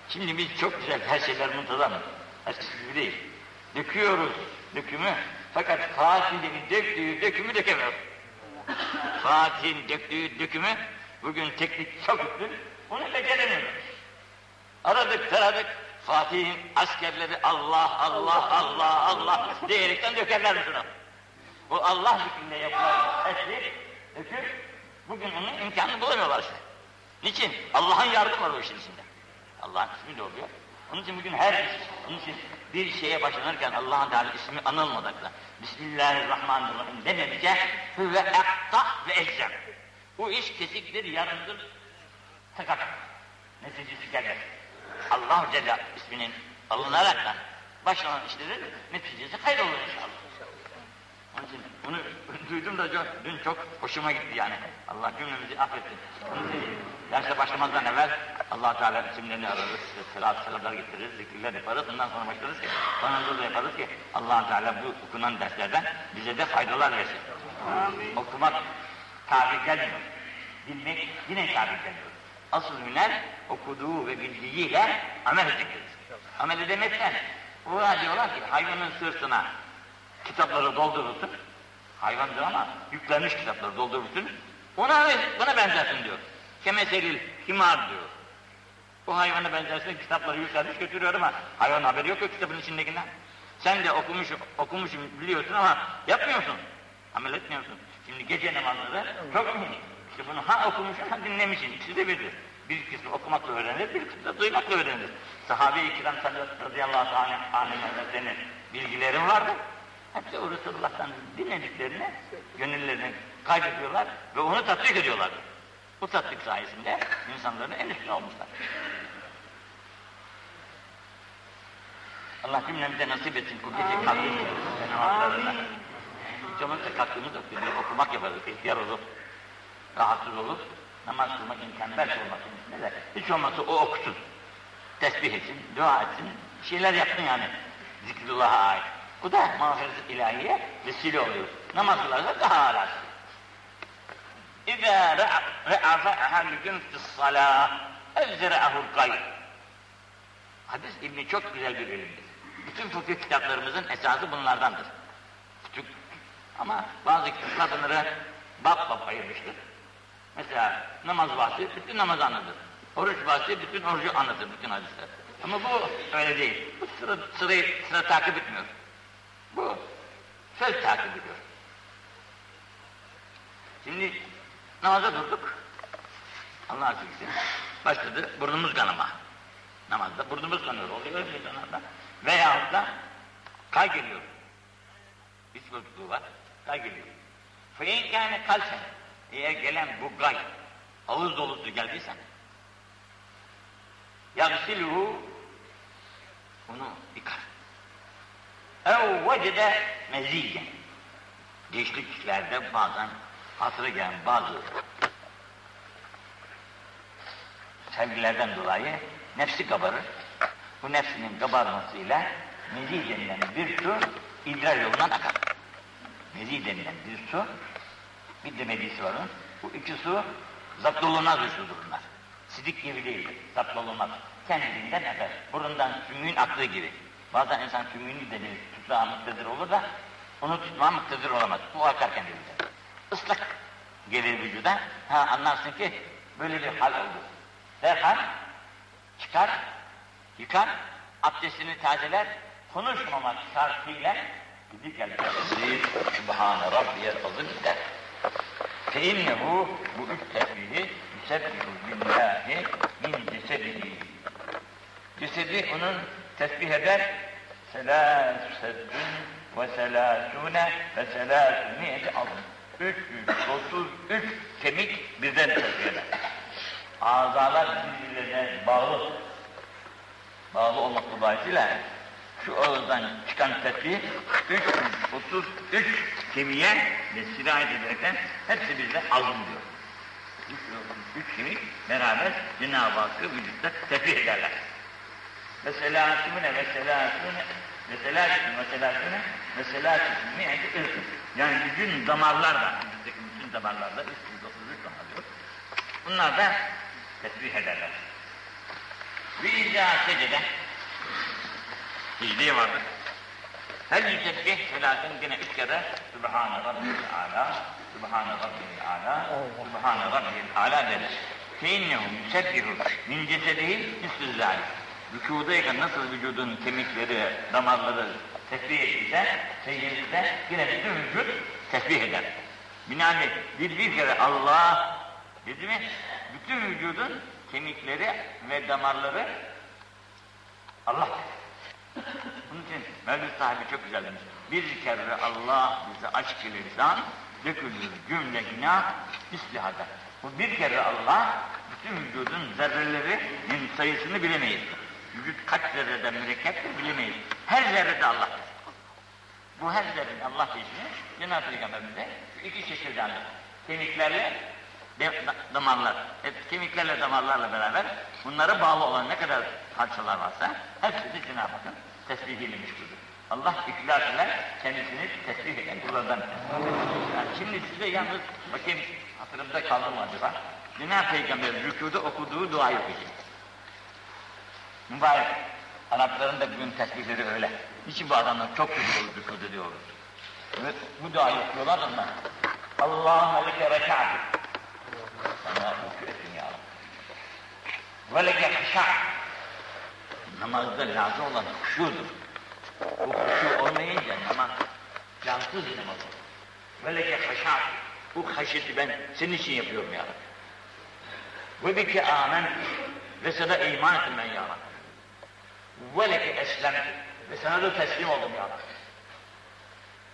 şimdi biz çok güzel her şeyler muntazam, eskisi gibi değil. Döküyoruz dökümü, fakat Fatih'in döktüğü dökümü dökemiyoruz. Fatih'in döktüğü dökümü, bugün teknik çok üstün, onu beceremiyoruz. Aradık taradık, Fatih'in askerleri Allah, Allah, Allah, Allah diyerekten dökerler misin Bu Allah hükmünde yapılan esri, dökür, bugün onun imkanını bulamıyorlar işte. Niçin? Allah'ın yardımı var o işin içinde. Allah'ın ismi de oluyor. Onun için bugün her iş, onun için bir şeye başlanırken Allah'ın Teala ismi anılmadan Bismillahirrahmanirrahim demedikçe hüve ekta ve eczem. Bu iş kesiktir, yarındır, sakat. Neticesi gelmez. Allah Celle isminin alınaraktan başlanan işlerin neticesi hayır olur inşallah. Onun için bunu duydum da çok, dün çok hoşuma gitti yani. Allah cümlemizi affetsin. Onun için derse başlamazdan evvel allah Teala isimlerini ararız, selat selatlar getiririz, zikirler yaparız, ondan sonra başlarız ki, sonra da yaparız ki allah Teala bu okunan derslerden bize de faydalar versin. Amin. Okumak tabi gelmiyor. Bilmek yine tabi gelmiyor. Asıl hüner okuduğu ve bildiğiyle amel edecektir. Amel edemezsen, o diyorlar ki hayvanın sırtına kitapları doldurursun. Hayvan diyor ama yüklenmiş kitapları doldurursun. Ona buna benzersin diyor. Kemeselil himar diyor. Bu hayvana benzersin kitapları yüklenmiş götürüyor ama hayvan haberi yok o kitabın içindekinden. Sen de okumuş, okumuşum biliyorsun ama yapmıyorsun. Amel etmiyorsun. Şimdi gece namazları çok mühim. İşte bunu ha okumuşsun ha dinlemişsin. İkisi de birdir. Bir kısmı okumakla öğrenilir, bir kısmı da duymakla öğrenilir. Sahabe-i kiram radıyallahu anh hazretlerinin bilgileri vardı. Hepsi o Resulullah'tan dinlediklerini, gönüllerini kaybediyorlar ve onu tatbik ediyorlar. Bu tatbik sayesinde insanların en üstüne olmuşlar. Allah cümlemize nasip etsin bu gece kalktığımız namazlarında. Hiç olmazsa kalktığımız vakti okumak yaparız, ihtiyar olup, rahatsız olup, namaz kılmak imkanı belki olmak için hiç olmazsa o okusun. Tesbih etsin, dua etsin, şeyler yapsın yani. Zikrullah'a ait. Bu da mağfiret ilahiye vesile oluyor. Namaz kılarsa daha alası. İzâ re'afe ehadüküm fisssalâh evzira'ahul kayb. Hadis ilmi çok güzel bir ilimdir. Bütün fıkıh kitaplarımızın esası bunlardandır. Ama bazı bunları bab bab ayırmıştır. Mesela namaz bahsi bütün namaz anlatır. Oruç bahsi bütün orucu anlatır bütün hadisler. Ama bu öyle değil. Bu sıra, sırayı, sıra takip etmiyor. Bu söz takip ediyor. Şimdi namaza durduk. Allah aşkına başladı burnumuz kanama. Namazda burnumuz kanıyor. Oluyor öyle namazda. Veyahut da kay geliyor. Hiç bozukluğu var. Kay geliyor. Feyin yani kalsen. Eğer gelen bu gay ağız dolusu geldiyse yagsiluhu onu yıkar. ev vecede meziyen. Gençliklerde bazen hatırı gelen bazı sevgilerden dolayı nefsi kabarır. Bu nefsinin kabarmasıyla mezi denilen bir su idrar yolundan akar. Mezi denilen bir su, bir de medisi var onun. Bu iki su zapt olunmaz bir sudur bunlar. Sidik gibi değil, zapt olunmaz. Kendiliğinden akar. Burundan sümüğün aktığı gibi. Bazen insan sümüğünü de bir tutmağa muktedir olur da onu tutmağa muktedir olamaz. Bu akar kendiliğinden. Islak gelir vücuda. Ha anlarsın ki böyle bir hal oldu. Derhal çıkar, yıkar, abdestini tazeler, konuşmamak şartıyla gidip gelir. Sübhane Rabbiyel azim der. Feinnehu bu üç tesbihi yusebbihu billahi min cesedihi. Cesedi onun tesbih eder, selâsetün ve selâsûne ve selâsûniyeti alın. 333 kemik birden tesbih Azalar birbirlerine bağlı. Bağlı olmak dolayısıyla şu ağızdan çıkan tesbih 333 kemiğe ve sirayet ederekten hepsi birden alın diyor. Üç, üç kemik beraber Cenab-ı Hakk'ı vücutta tesbih ederler. Mesela şune, mesela şune, mesela şune, mesela şune, mesela şune, niyeti ırkı. Yani bütün damarlar vücuttaki bütün damarlarda 333 damar diyor. Bunlar da tesbih ederler. Ve izâ secede, secdeye vardır. Her yüsebbih selatın yine üç kere Sübhane Rabbil Ala, Sübhane Rabbil Ala, Sübhane Rabbil Ala denir. Feinnehu yusebbihu min cesedihi üstü zâlik. Vücudayken nasıl vücudun kemikleri, damarları tesbih ettiyse, secdede yine bütün vücut tesbih eder. Binaenaleyh bir bir kere Allah dedi mi, bütün vücudun kemikleri ve damarları Allah. Bunun için Mevlüt sahibi çok güzel demiş. Bir kere Allah bize aşk ile lisan, dökülür cümle günah islihada. Bu bir kere Allah, bütün vücudun zerrelerinin sayısını bilemeyiz. Vücut kaç zerreden mürekkeptir bilemeyiz. Her zerrede Allah. Bu her zerrenin Allah ismi Cenab-ı Peygamberimize iki şekilde anlatır. Kemiklerle damarlar, hep kemiklerle damarlarla beraber bunlara bağlı olan ne kadar parçalar varsa hepsi de Cenab-ı Hakk'ın tesbihiyle meşguldür. Allah iklas ile kendisini tesbih eden kullardan. Yani şimdi size yalnız bakayım hatırımda kaldı mı acaba? Cenab-ı Peygamber rükuda okuduğu duayı okuyacak. Mübarek. Arapların da bugün tesbihleri öyle. Niçin bu adamlar çok kötü olur rükuda diyoruz. Ve bu duayı okuyorlar onlar. Allahümme leke rekâdü. Sana rükû ettin ya Rabbi. Ve leke. Namazda lazım olan huşudur. Bu huşu olmayınca namaz cansız namaz olur. Ve leke haşâ. Bu haşyeti ben senin için yapıyorum ya Rabbi. Ve bike amen. Ve sana iman ettim ben ya Rabbi. Ve leke eslem. Ve sana da teslim oldum ya Rabbi.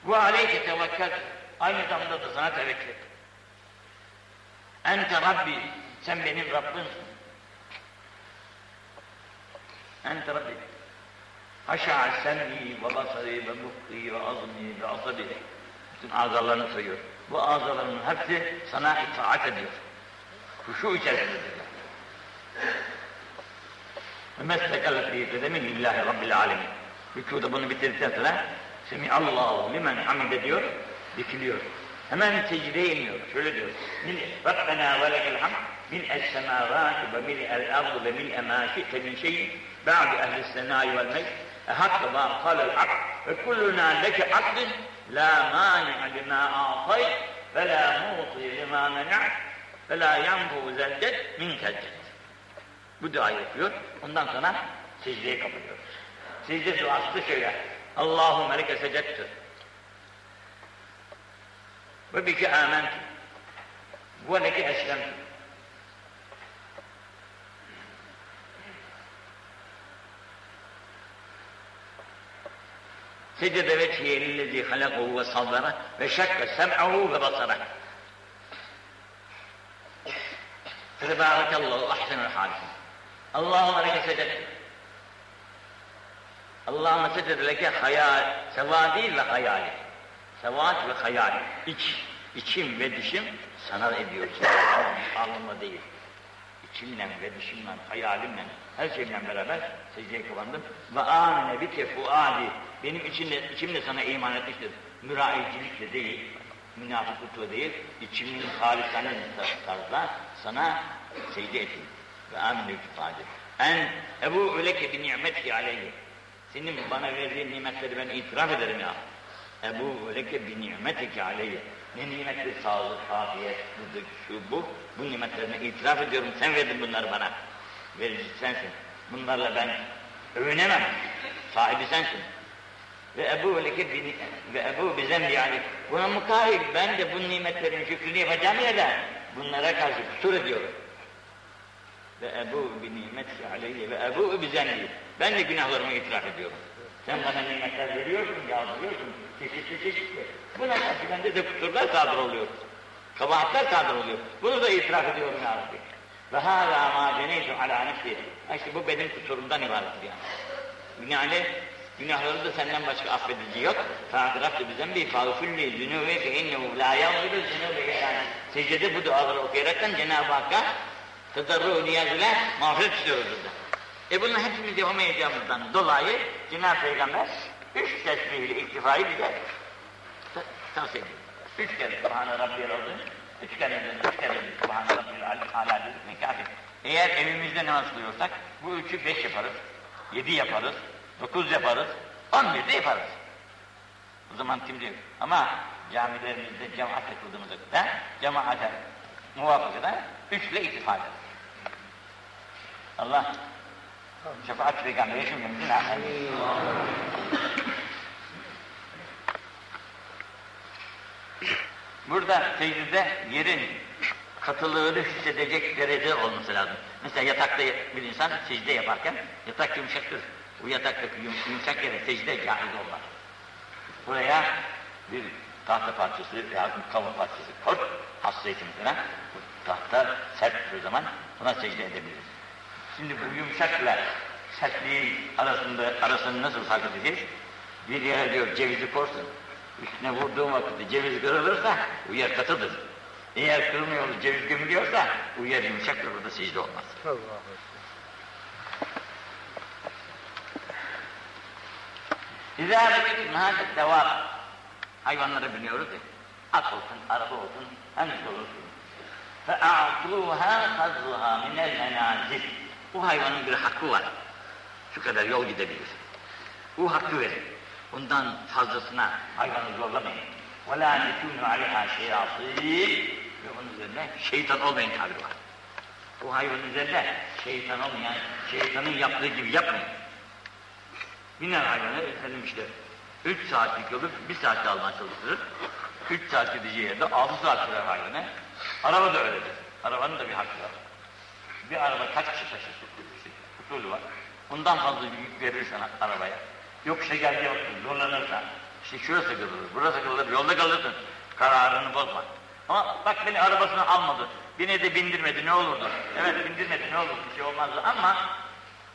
Ve aleyke tevekkel. Aynı zamanda da sana tevekkül ettim. Ente Rabbi. Sen benim Rabbimsin. Ente Rabbi. Haşa sem'i ve basari ve mukhi ve azmi ve asabi. Bütün azalarını sayıyor. Bu azaların hepsi sana itaat ediyor. Huşu içerisindedir. Ve meslekellet fi kademin lillahi rabbil alemin. Rükuda bunu bitirdikten sonra Semiallahu limen hamide diyor, dikiliyor. Hemen secdeye iniyor. Şöyle diyor. Rabbena ve lekel hamd mil es semavati ve mil el ardı ve mil ma şi'te min şeyin ba'du ehli senai vel mecd ehakka ma kalel abd ve kulluna leke abdin la mani'a lima a'tayt ve la muti lima mena't ve la yanfu zeldet min kelcet. Bu duayı yapıyor. Ondan sonra secdeye kapılıyor. Secde duası da şöyle. Allahümme leke secettu. Ve bike amentu. Ve leke eslemtu. Secde vecihe lillezi halakahu ve savvara ve şakka sem'ahu ve basara. Tebârekallahu ahsenul hâlisin. Allahümme leke secettu. Allahümme secde leke hayal, seva değil ve hayali. Sevat ve hayal. İç, içim ve dişim sana ediyor. Alnımla değil. İçimle ve dişimle, hayalimle, her şeyimle beraber secdeye kapandım. Ve amine bike fuadi. Benim içimde, içimde sana iman etmiştir. Müraicilikle değil, münafıklıkla değil, içimin halisane tarzda sana secde ettim. Ve amine bike fuadi. En ebu öleke bi ni'metki aleyhi. Senin bana verdiğin nimetleri ben itiraf ederim ya. Ebu leke bi nimetike aleyye. Ne nimetli sağlık, afiyet, rızık, şu bu. Bu nimetlerine itiraf ediyorum. Sen verdin bunları bana. Verici sensin. Bunlarla ben övünemem. Sahibi sensin. Ve Ebu leke ve Ebu bizem yani. Buna mukabil ben de bu nimetlerin şükrünü yapacağım ya da bunlara karşı kusur ediyorum. Ve Ebu bi nimetike aleyye ve Ebu bizemli. Ben de günahlarımı itiraf ediyorum. Sen bana nimetler veriyorsun, yağdırıyorsun, çeşitli çeşitli. Buna karşı bende de kusurlar sadır oluyor. Kabahatler sadır oluyor. Bunu da itiraf ediyorum ya Rabbi. Ve hâzâ mâ ceneytu alâ nefsi. İşte bu benim kusurumdan ibarettir yani. Binaenaleyh günahları da senden başka affedici yok. Fâdirafte bizden bir fâgfirli zünûbe fe innehu lâ yağfiru zünûbe yani. Secdede bu duaları okuyaraktan Cenab-ı Hakk'a tezarru niyaz ile mağfiret istiyoruz burada. E bunu hepimiz yapamayacağımızdan dolayı Cenab-ı Peygamber üç tesbihiyle iktifayı bize ta- tavsiye ediyor. Üç kere Subhane Rabbiyel Azim, üç kere de, üç kere de Subhane Rabbiyel Ala kafi. Eğer evimizde namaz kılıyorsak bu üçü beş yaparız, yedi yaparız, dokuz yaparız, on bir de yaparız. O zaman kim diyor? Ama camilerimizde cemaatle kıldığımızda da cemaate muvafıkada üçle iktifa ederiz. Allah şefaat peygamberi cümlemizin amin. Burada secdede yerin katılığını hissedecek derece olması lazım. Mesela yatakta bir insan secde yaparken yatak yumuşaktır. Bu yataktaki yum- yumuşak yere secde caiz olmaz. Buraya bir tahta parçası veya bir kavun parçası koy, hassasiyetin falan. Bu tahta sert bir zaman buna secde edebiliriz. Şimdi bu yumuşakla sertliğin arasında arasını nasıl fark edeceğiz? Bir yere diyor cevizi korsun. Üstüne vurduğum vakitte ceviz kırılırsa bu yer katıdır. Eğer kırılmıyor ceviz gömülüyorsa bu yer yumuşaktır burada secde olmaz. İzâ rekibin hâdet devâb. Hayvanlara biniyoruz ya. At olsun, araba olsun, hangisi olursun. فَاَعْطُوهَا خَزُّهَا مِنَ الْمَنَازِلِ Bu hayvanın bir hakkı var. Şu kadar yol gidebilir. Bu hakkı verin. Bundan fazlasına hayvanı yollamayın. وَلَا تَكُونُ عَلَيْهَا شَيَاطِينَ Ve onun üzerine şeytan olmayın tabiri var. Bu hayvanın üzerinde şeytan olmayan, şeytanın yaptığı gibi yapmayın. Hayvanı efendim işte 3 saatlik yolu 1 saatte almaya çalıştırır. 3 saat gideceği yerde 6 saat sürer hayvanı. Araba da öyledir. Arabanın da bir hakkı var. Bir araba kaç kişi taşır? Usulü var. Bundan fazla yük verirsen arabaya. Yokuşa geldi yoksun, zorlanırsan. İşte şurası kırılır, burası kırılır, yolda kalırsın. Kararını bozma. Ama bak beni arabasına almadı. Beni de bindirmedi ne olurdu? Evet bindirmedi ne olurdu bir şey olmazdı ama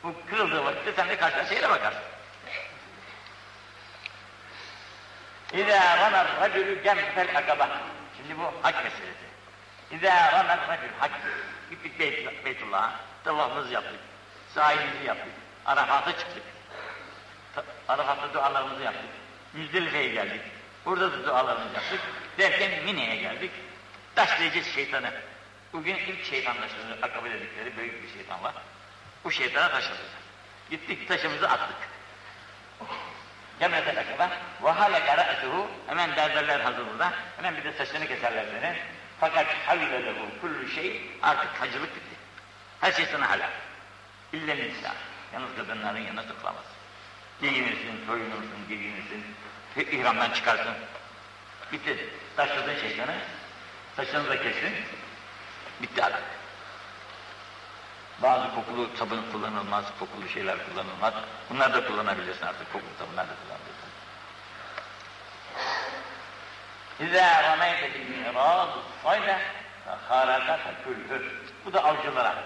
bu kırıldığı vakitte sen de karşına şeyle bakarsın. İzâ ranar racülü cemfel akaba. Şimdi bu hac meselesi. İzâ ranar racül hac. Gittik Beyt, Beytullah'a, tavafımızı yaptık, sahilimizi yaptık, Arafat'a çıktık. Ta- Arafat'ta dualarımızı yaptık. Müzdelife'ye geldik. Burada da dualarımızı yaptık. Derken Mine'ye geldik. Taşlayacağız şeytanı. Bugün ilk şeytan taşladı. Akabe dedikleri büyük bir şeytan var. Bu şeytana taşladık. Gittik taşımızı attık. Cemretel akaba ve halaka ra'suhu hemen berberler hazır burada. Hemen bir de saçını keserler seni. Fakat havle lehu kullu şey artık hacılık bitti. Her şey sana halal. İlla nisa. Yalnız kadınların yanına sokulamaz. Giyinirsin, soyunursun, giyinirsin. ihramdan çıkarsın. Bitti. Taşladın şeytanı. Saçını da kestin. Bitti artık. Bazı kokulu sabun kullanılmaz, kokulu şeyler kullanılmaz. Bunlar da kullanabilirsin artık, kokulu sabunlar da kullanabilirsin. İzâ rameyte bil mi'râz sayda fehâraka fekülhür. Bu da avcılara.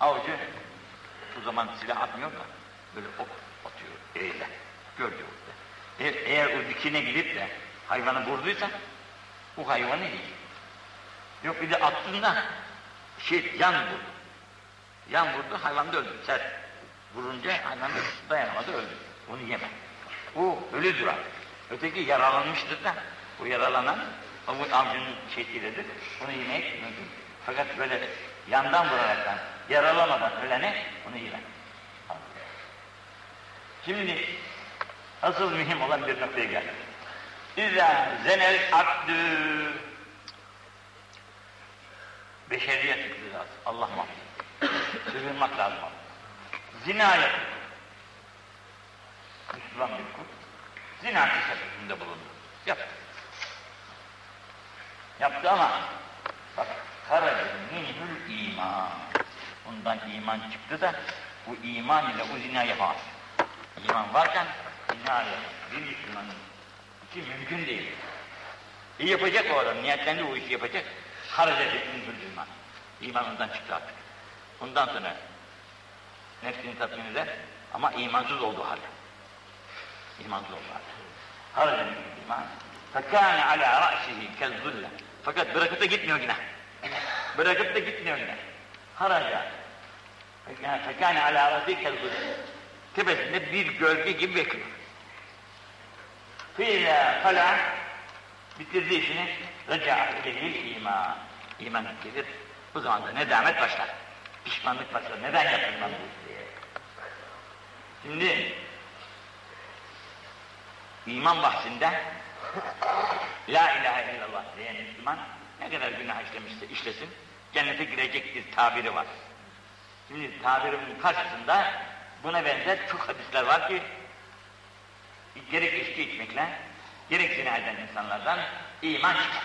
Avcı bu zaman silah atmıyor da böyle ok atıyor eyle. Gördü orada. Eğer, eğer o dikine gidip de hayvanı vurduysa bu hayvanı değil. Yok bir de attın da şey yan vurdu. Yan vurdu, hayvan da öldü. Sert vurunca hayvan da dayanamadı, öldü. Onu yeme. Bu ölüdür artık. Öteki yaralanmıştır da, bu yaralanan, o bu avcının şeklidir. Onu yemek mümkün. Fakat böyle yandan vuraraktan, yaralamadan ölene onu yeme. Şimdi asıl mühim olan bir noktaya geldik. İzâ zenel abdü beşeriyet iktidası. Allah muhafaza. Sığınmak lazım. Zina yapıyor. Müslüman bir kul. Zina teşebbüsünde bulundu. Yaptı. Yaptı ama bak karaca minhül iman. Ondan iman çıktı da bu iman ile o zina yapamaz. İman varken zina bir Müslümanın için mümkün değil. İyi yapacak o adam, niyetlendi o işi yapacak. Haraca bir iman. İmanından çıktı artık. Ondan sonra nefsini tatmin eder ama imansız olduğu halde. İmansız olduğu halde. Haraca min iman. Fekâne alâ râşihi kezzulle. Fakat bırakıp da gitmiyor günah. bırakıp da gitmiyor günah. Haraca. Fekâne alâ râşihi kezzulle. Tepesinde bir gölge gibi bekliyor. Fîlâ falâ bitirdi işini reca ilehil iman. İman gelir. Bu zaman da nedamet başlar. Pişmanlık başlar. Neden ben bu diye. Şimdi iman bahsinde La ilahe illallah diyen Müslüman ne kadar günah işlemişse işlesin cennete girecek bir tabiri var. Şimdi tabirimin karşısında buna benzer çok hadisler var ki gerek içki içmekle gerek zina eden insanlardan iman çıkar.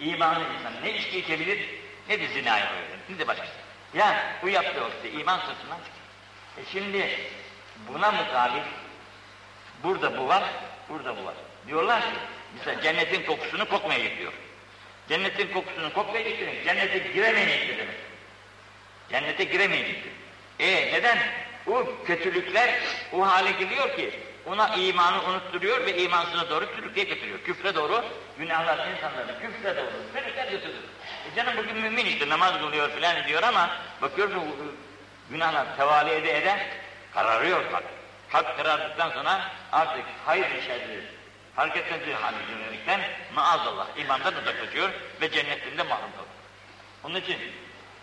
İmanlı insan ne içki içebilir ne de zina yapabilir. Ne de başkası. Ya bu yaptığı vakitte iman çıkar. E şimdi buna mutabik burada bu var, burada bu var. Diyorlar ki mesela cennetin kokusunu kokmayacak diyor. Cennetin kokusunu kokmayacak diyor. Cennete giremeyecek demek. Cennete giremeyecek. E neden? O kötülükler o hale geliyor ki ona imanı unutturuyor ve imansına doğru sürükleye götürüyor. Küfre doğru, günahlar insanları küfre doğru sürükler götürür. E canım bugün mümin işte namaz kılıyor filan diyor ama bakıyorsun günahlar tevali ede ede kararıyor kalp. Kalp karardıktan sonra artık hayır şerri fark etmediği hale yönelikten maazallah imandan uzaklaşıyor ve cennetinde mahrum olur. Onun için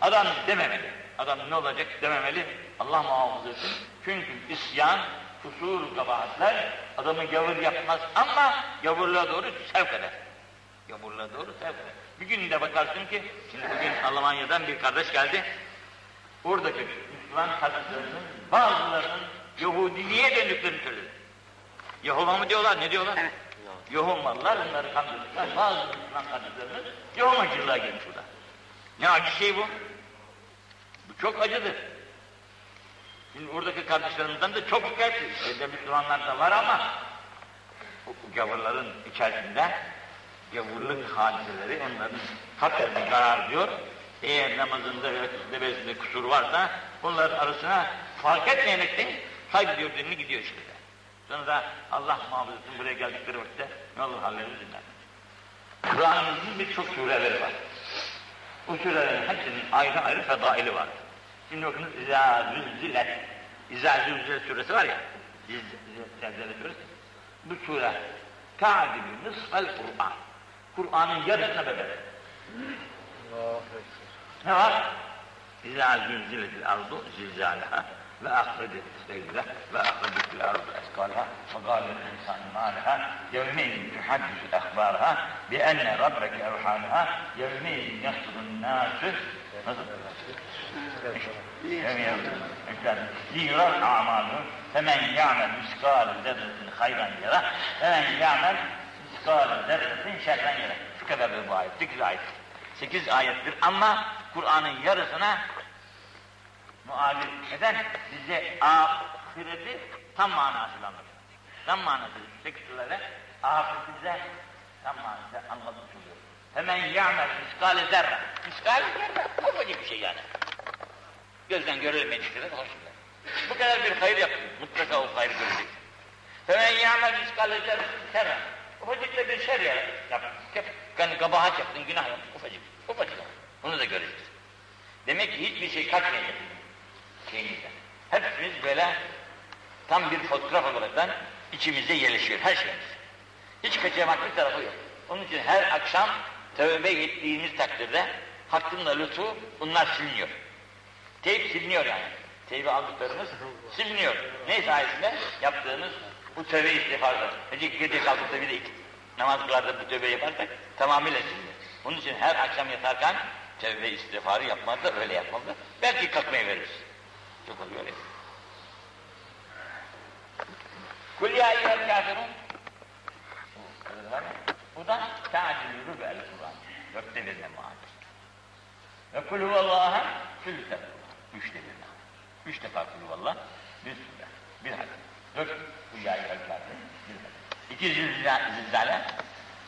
adam dememeli. Adam ne olacak dememeli. Allah muhafaza etsin. Çünkü isyan, kusur, kabahatler adamı gavur yapmaz ama gavurluğa doğru sevk eder. Gavurluğa doğru sevk eder. Bir gün de bakarsın ki, şimdi bugün Almanya'dan bir kardeş geldi. Oradaki Müslüman kardeşlerinin bazılarının Yahudiliğe döndüklerini söyledi. Yehova mı diyorlar, ne diyorlar? Evet. Yehovalılar onları kandırdılar. Bazı Müslüman kardeşlerimiz Yehovacılığa girmiş burada. Ne acı şey bu? Bu çok acıdır. Şimdi oradaki kardeşlerimizden de çok şikayetçi. Evde Müslümanlar da var ama bu gavurların içerisinde gavurluk hadiseleri onların hakikaten karar diyor. Eğer namazında ve besinde kusur varsa bunların arasına fark etmeyerekten kaybediyor dinini gidiyor işte. Sonra da Allah muhafaza etsin buraya geldikleri vakitte ne olur halleri dinler. Kur'an'ımızın birçok sureleri var. Bu surelerin hepsinin ayrı ayrı fedaili var. Şimdi bakınız İzâ zülzilet. İzâ zülzilet suresi var ya. Zülzilet suresi. Bu sure ta'dili nısfel Kur'an. Kur'an'ın yarısına bedel. Ne var? İzâ zülziletil ardu zilzâleha ve ahredet devre ve ahredet fil ardu eskalha fekal insan malha yevmeyin tuhaddis ehbarha bi enne rabbeke evhalha yevmeyin yasrun nasu nasıl? Liyuran amalu femen ya'mel miskal zerretin hayran yara femen ya'mel miskal zerretin şerren yara. Şu kadar bir bu ayet. 8 ayet. 8 ayettir ama Kur'an'ın yarısına muhalif eden bize ahireti tam manasıyla anlatıyor. Tam manasıyla sekizlere ahireti bize tam manasıyla anlatmış oluyor. Hemen ya'mel miskale zerre. Miskale zerre ufacık bir şey yani. Gözden görülemeyecek kadar hoşlar. Bu kadar bir hayır yaptın. Mutlaka o hayrı görecek. Hemen ya'mel miskale zerre. Ufacık da bir şer yaptın. Yani kabahat yaptın, günah yaptın. Ufacık. Ufacık. Bunu da göreceğiz. Demek ki hiçbir şey kaçmayacak şeyimizden. Hepimiz böyle tam bir fotoğraf olaraktan içimize yerleşiyor her şeyimiz. Hiç kaçamak bir tarafı yok. Onun için her akşam tövbe ettiğimiz takdirde hakkında lütfu bunlar siliniyor. Teyip siliniyor yani. Teybi aldıklarımız siliniyor. Ne sayesinde? Yaptığımız bu tövbe istiğfarda. Gece gece kalkıp da bir de iki namaz kılarda bu tövbe yaparsak tamamıyla siliniyor. Onun için her akşam yatarken tövbe istiğfarı yapmalı da öyle yapmalı. Belki kalkmayı veririz. Çok oluyor öyle. Kul ya eyyühel kafirun. Bu da ta'dil rübel Kur'an. Dörtte birine muhabbet. Ve kul huvallaha sülüte. Üçte birine. Üç defa kul huvallah, bir sure, bir hadis. Dört Hülya-i Kalkâr'da bir İki zilzale,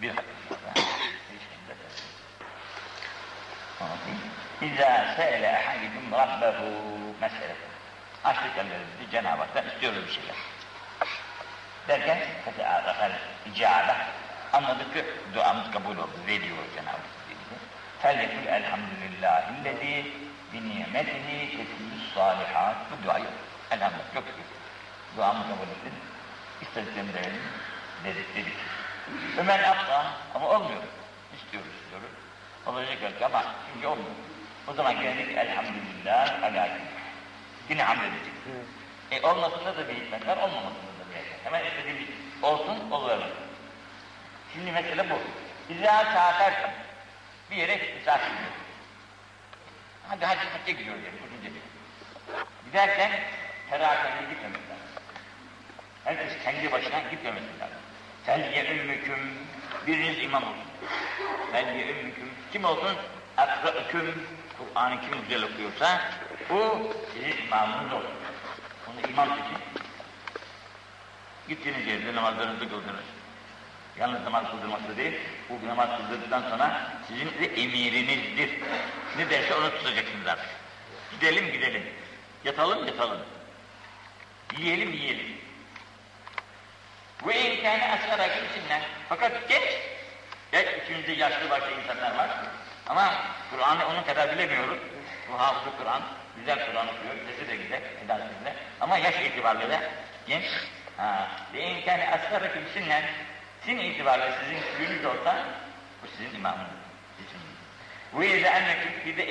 bir İzâ se'ele ehadikum rabbehu meseleten. Açlık ellerimizi Cenab-ı Hak'tan istiyoruz bir şeyler. Derken feteârafel icâbe anladık ki duamız kabul oldu. Veriyor Cenab-ı Hak. Fellekul elhamdülillahillezî bi nimetihi tetimmüs salihat. Bu duayı elhamdülillah çok şükür. Duamı kabul ettin. İstediklerini verin. Dedik dedik. Ömer abla ama olmuyor. İstiyoruz istiyoruz. Olacak belki ama şimdi olmuyor. O zaman geldik elhamdülillah ala Yine hamd edecek. E olmasında da bir hikmet var, olmamasında da bir hikmet. Hemen istediğimiz olsun, oluvermez. Şimdi mesele bu. İzâ çağatarsın. Bir yere misafir gidiyor. Hadi hadi hacca gidiyor diyelim, uzunca bir. Giderken terakende gitmemek lazım. Herkes kendi başına gitmemesi lazım. Felye ümmüküm, biriniz imam olsun. Felye ümmüküm, kim olsun? Akra'üküm, Kur'an'ı kim güzel okuyorsa, bu sizin imamınız olsun. Onu imam seçin. Gittiğiniz yerde namazlarınızı kıldınız. Yalnız namaz kıldırmakta değil, bu namaz kıldırdıktan sonra sizin de emirinizdir. Ne derse onu tutacaksınız artık. Gidelim gidelim. Yatalım yatalım. Yiyelim yiyelim. Ve imkanı asgara gibisinden. Fakat geç. Geç içimizde yaşlı başlı insanlar var. Ama Kur'an'ı onun kadar bilemiyoruz. Bu hafızı Kur'an, güzel Kur'an okuyor, sesi de güzel, edası güzel. Ama yaş itibariyle genç. Ha, ve imkanı asgara gibisinden sin itibariyle sizin küçüğünüz olsa, bu sizin imamınız. Ve izâ enneküm bir de